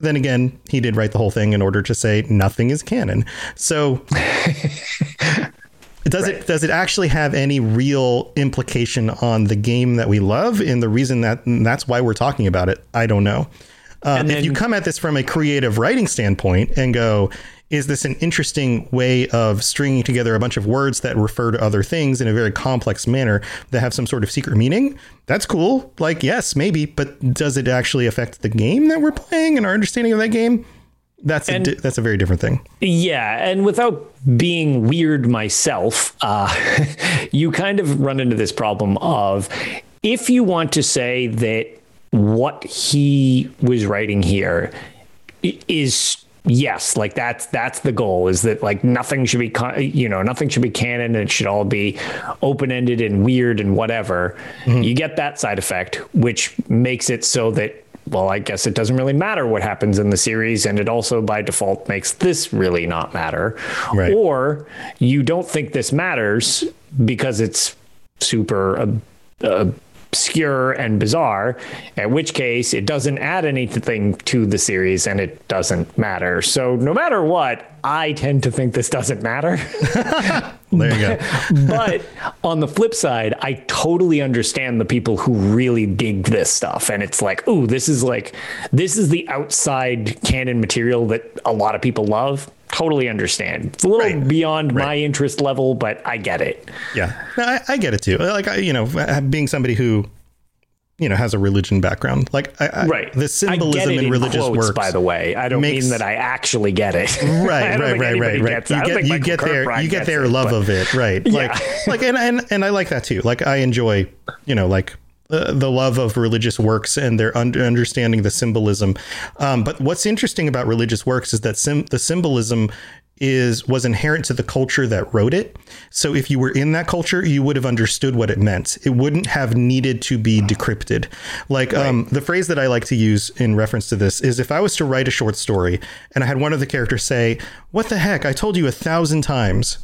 then again, he did write the whole thing in order to say nothing is canon. So <laughs> does it does it actually have any real implication on the game that we love and the reason that that's why we're talking about it? I don't know. Uh, And if you come at this from a creative writing standpoint and go, is this an interesting way of stringing together a bunch of words that refer to other things in a very complex manner that have some sort of secret meaning? That's cool. Like, yes, maybe, but does it actually affect the game that we're playing and our understanding of that game? That's a, di- that's a very different thing. Yeah, and without being weird myself, uh, <laughs> you kind of run into this problem of if you want to say that what he was writing here is yes like that's that's the goal is that like nothing should be you know nothing should be canon and it should all be open-ended and weird and whatever you get that side effect which makes it so that well i guess it doesn't really matter what happens in the series and it also by default makes this really not matter Right. or you don't think this matters because it's super uh, obscure and bizarre, at which case it doesn't add anything to the series and it doesn't matter. So no matter what, I tend to think this doesn't matter. <laughs> There you go. <laughs> but on the flip side, I totally understand the people who really dig this stuff. And it's like, ooh, this is like, this is the outside canon material that a lot of people love. Totally understand. It's a little Right. beyond my interest level, but I get it. Yeah, No, I, I get it too. Like I, you know, being somebody who, you know, has a religion background, like I, I, Right. the symbolism it in religious quotes, works. By the way, I don't makes- mean that I actually get it. <laughs> Right, right, right, right, right. it. You get you get their you get their love but- of it, right? <laughs> Yeah. Like, like, and and and I like that too. Like, I enjoy, you know, like. Uh, the love of religious works and their un- understanding the symbolism, um, but what's interesting about religious works is that sim- the symbolism is was inherent to the culture that wrote it. So if you were in that culture, you would have understood what it meant. It wouldn't have needed to be decrypted. Like um, the phrase that I like to use in reference to this is if I was to write a short story and I had one of the characters say, "What the heck? I told you a thousand times."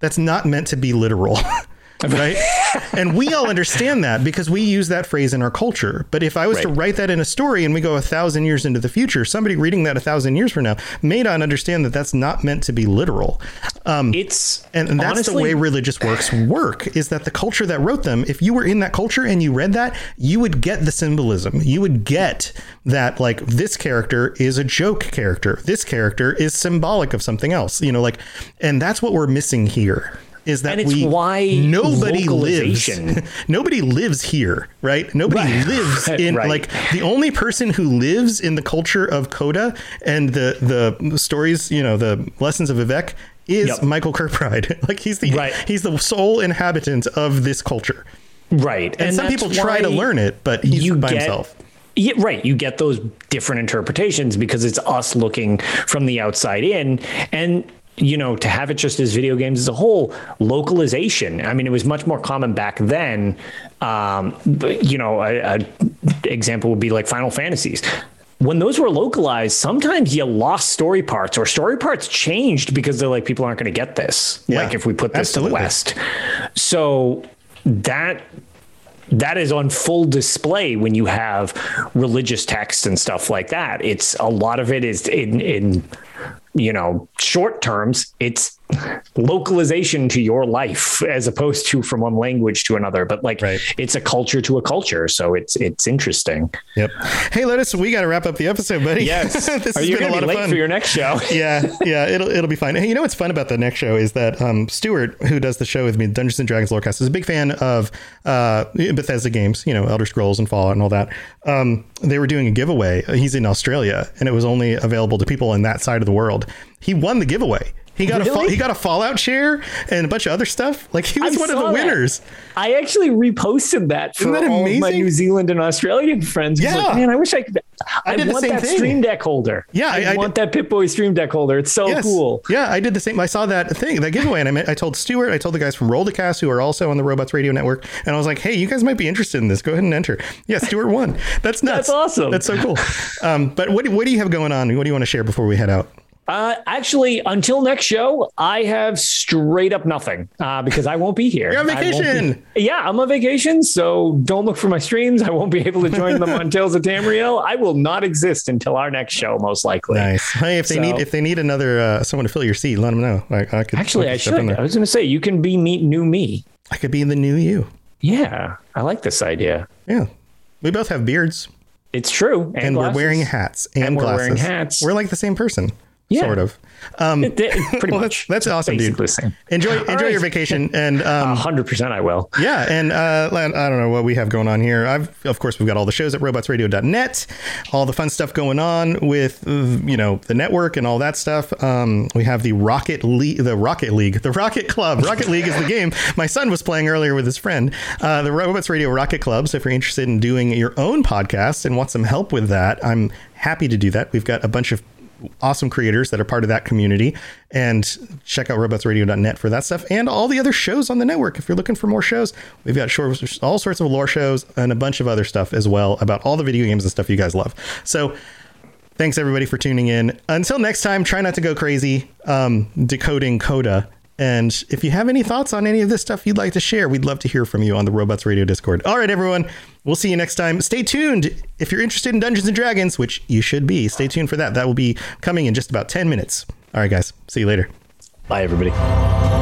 That's not meant to be literal. <laughs> <laughs> right? <laughs> and we all understand that because we use that phrase in our culture. But if I was to write that in a story and we go a thousand years into the future, somebody reading that a thousand years from now may not understand that that's not meant to be literal. Um, It's and, and that's the way religious works work is that the culture that wrote them, if you were in that culture and you read that, you would get the symbolism. You would get that, like, this character is a joke character. This character is symbolic of something else, you know, like, and that's what we're missing here. Is that And we why nobody lives <laughs> nobody lives here right nobody Right. lives <laughs> in Right. like the only person who lives in the culture of coda and the the stories you know the lessons of vivec is Yep. michael kirkbride <laughs> like he's the Right. he's the sole inhabitant of this culture right, and, some people try to learn it but he's by get- himself Yeah, right. You get those different interpretations because it's us looking from the outside in. And, you know, to have it just as video games as a whole, localization. I mean, it was much more common back then. Um, but, you know, a, a example would be like Final Fantasies. When those were localized, sometimes you lost story parts or story parts changed because they're like, people aren't going to get this. Yeah, like if we put this absolutely. to the West. So that that is on full display when you have religious texts and stuff like that. It's a lot of it is in in you know short terms. It's localization to your life as opposed to from one language to another. But like Right. it's a culture to a culture, so it's it's interesting. yep hey lotus we got to wrap up the episode buddy <laughs> this Are has you been a going lot to be of late fun for your next show? <laughs> yeah, yeah, it'll it'll be fine. Hey, you know what's fun about the next show is that um, Stuart, who does the show with me, Dungeons and Dragons Lorecast, is a big fan of uh, Bethesda games, you know, Elder Scrolls and Fallout and all that. Um, they were doing a giveaway. He's in Australia, and it was only available to people in that side of the world. He won the giveaway. He got a Really? fa- he got a Fallout chair and a bunch of other stuff. Like he was I one of the that. winners. I actually reposted that for that all my? New Zealand and Australian friends. I Yeah. like, man, I wish I could. I, did the want same that thing. Stream Deck holder. Yeah, I, I- I want that Pip Boy Stream Deck holder. It's so Yes. cool. Yeah, I did the same. I saw that thing, that giveaway, and I, I told Stuart, I told the guys from Roll the Cast who are also on the Robots Radio Network, and I was like, "Hey, you guys might be interested in this. Go ahead and enter." Yeah, Stuart won. That's nuts. That's awesome. That's so cool. Um, but what what do you have going on? What do you want to share before we head out? Uh, actually, until next show, I have straight up nothing uh, because I won't be here. You're on won't be- vacation. yeah, I'm on vacation, so don't look for my streams. I won't be able to join them on <laughs> Tales of Tamriel. I will not exist until our next show, most likely. Nice. Hey, if they So- need if they need another uh, someone to fill your seat, let them know. I, I could Actually, I should. I was going to say you can be meet new me. I could be the new you. Yeah, I like this idea. Yeah, we both have beards, It's true, and glasses. we're wearing hats and, And we're glasses. wearing hats. We're like the same person, Yeah. sort of. Um, It- it- <laughs> pretty well, much. that's, that's awesome, dude. Basically same. Enjoy enjoy right. your vacation, and <laughs> um, hundred percent, I will. Yeah, and uh, I don't know what we have going on here. I've, of course, we've got all the shows at robotsradio.net, all the fun stuff going on with, you know, the network and all that stuff. Um, we have the Rocket League, the Rocket League, the Rocket Club. Rocket League is the game my son was playing earlier with his friend. Uh, the Robots Radio Rocket Club. So if you're interested in doing your own podcast and want some help with that, I'm happy to do that. We've got a bunch of awesome creators that are part of that community. And check out robotsradio.net for that stuff and all the other shows on the network. If you're looking for more shows, we've got all sorts of lore shows and a bunch of other stuff as well about all the video games and stuff you guys love. So thanks everybody for tuning in. Until next time, try not to go crazy um, decoding Coda. And if you have any thoughts on any of this stuff you'd like to share, we'd love to hear from you on the Robots Radio Discord. All right, everyone, we'll see you next time. Stay tuned if you're interested in Dungeons and Dragons, which you should be. Stay tuned for that. That will be coming in just about 10 minutes. All right, guys, see you later. Bye, everybody.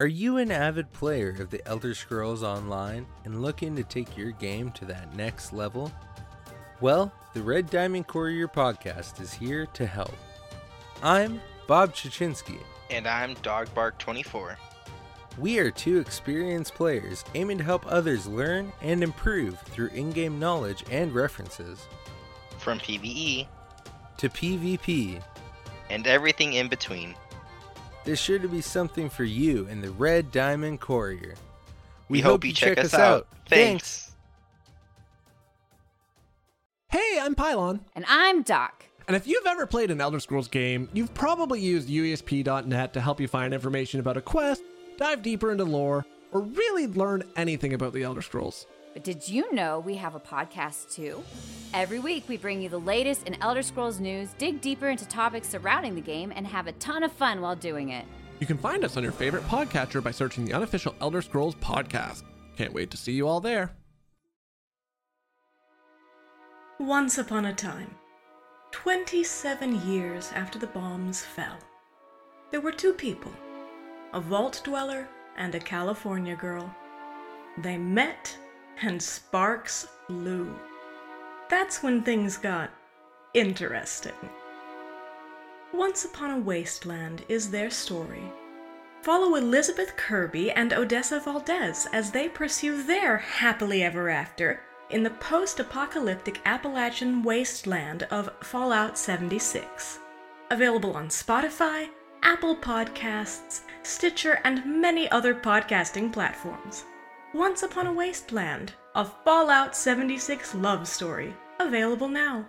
Are you an avid player of the Elder Scrolls Online and looking to take your game to that next level? Well, the Red Diamond Courier podcast is here to help. I'm Bob Chichinski. And I'm Dogbark24. We are two experienced players aiming to help others learn and improve through in game knowledge and references. From PvE to PvP and everything in between. There's sure to be something for you in the Red Diamond Courier. We, we hope, hope, you check, check us out. out. Thanks. Hey, I'm Pylon. And I'm Doc. And if you've ever played an Elder Scrolls game, you've probably used UESP.net to help you find information about a quest, dive deeper into lore, or really learn anything about the Elder Scrolls. But did you know we have a podcast too? Every week, we bring you the latest in Elder Scrolls news, dig deeper into topics surrounding the game, and have a ton of fun while doing it. You can find us on your favorite podcatcher by searching the unofficial Elder Scrolls podcast. Can't wait to see you all there. Once upon a time, 27 years after the bombs fell, there were two people a vault dweller and a California girl. They met and sparks flew. That's when things got interesting. Once Upon a Wasteland is their story. Follow Elizabeth Kirby and Odessa Valdez as they pursue their happily ever after in the post apocalyptic Appalachian wasteland of Fallout 76. Available on Spotify, Apple Podcasts, Stitcher, and many other podcasting platforms. Once Upon a Wasteland, a Fallout 76 love story, available now.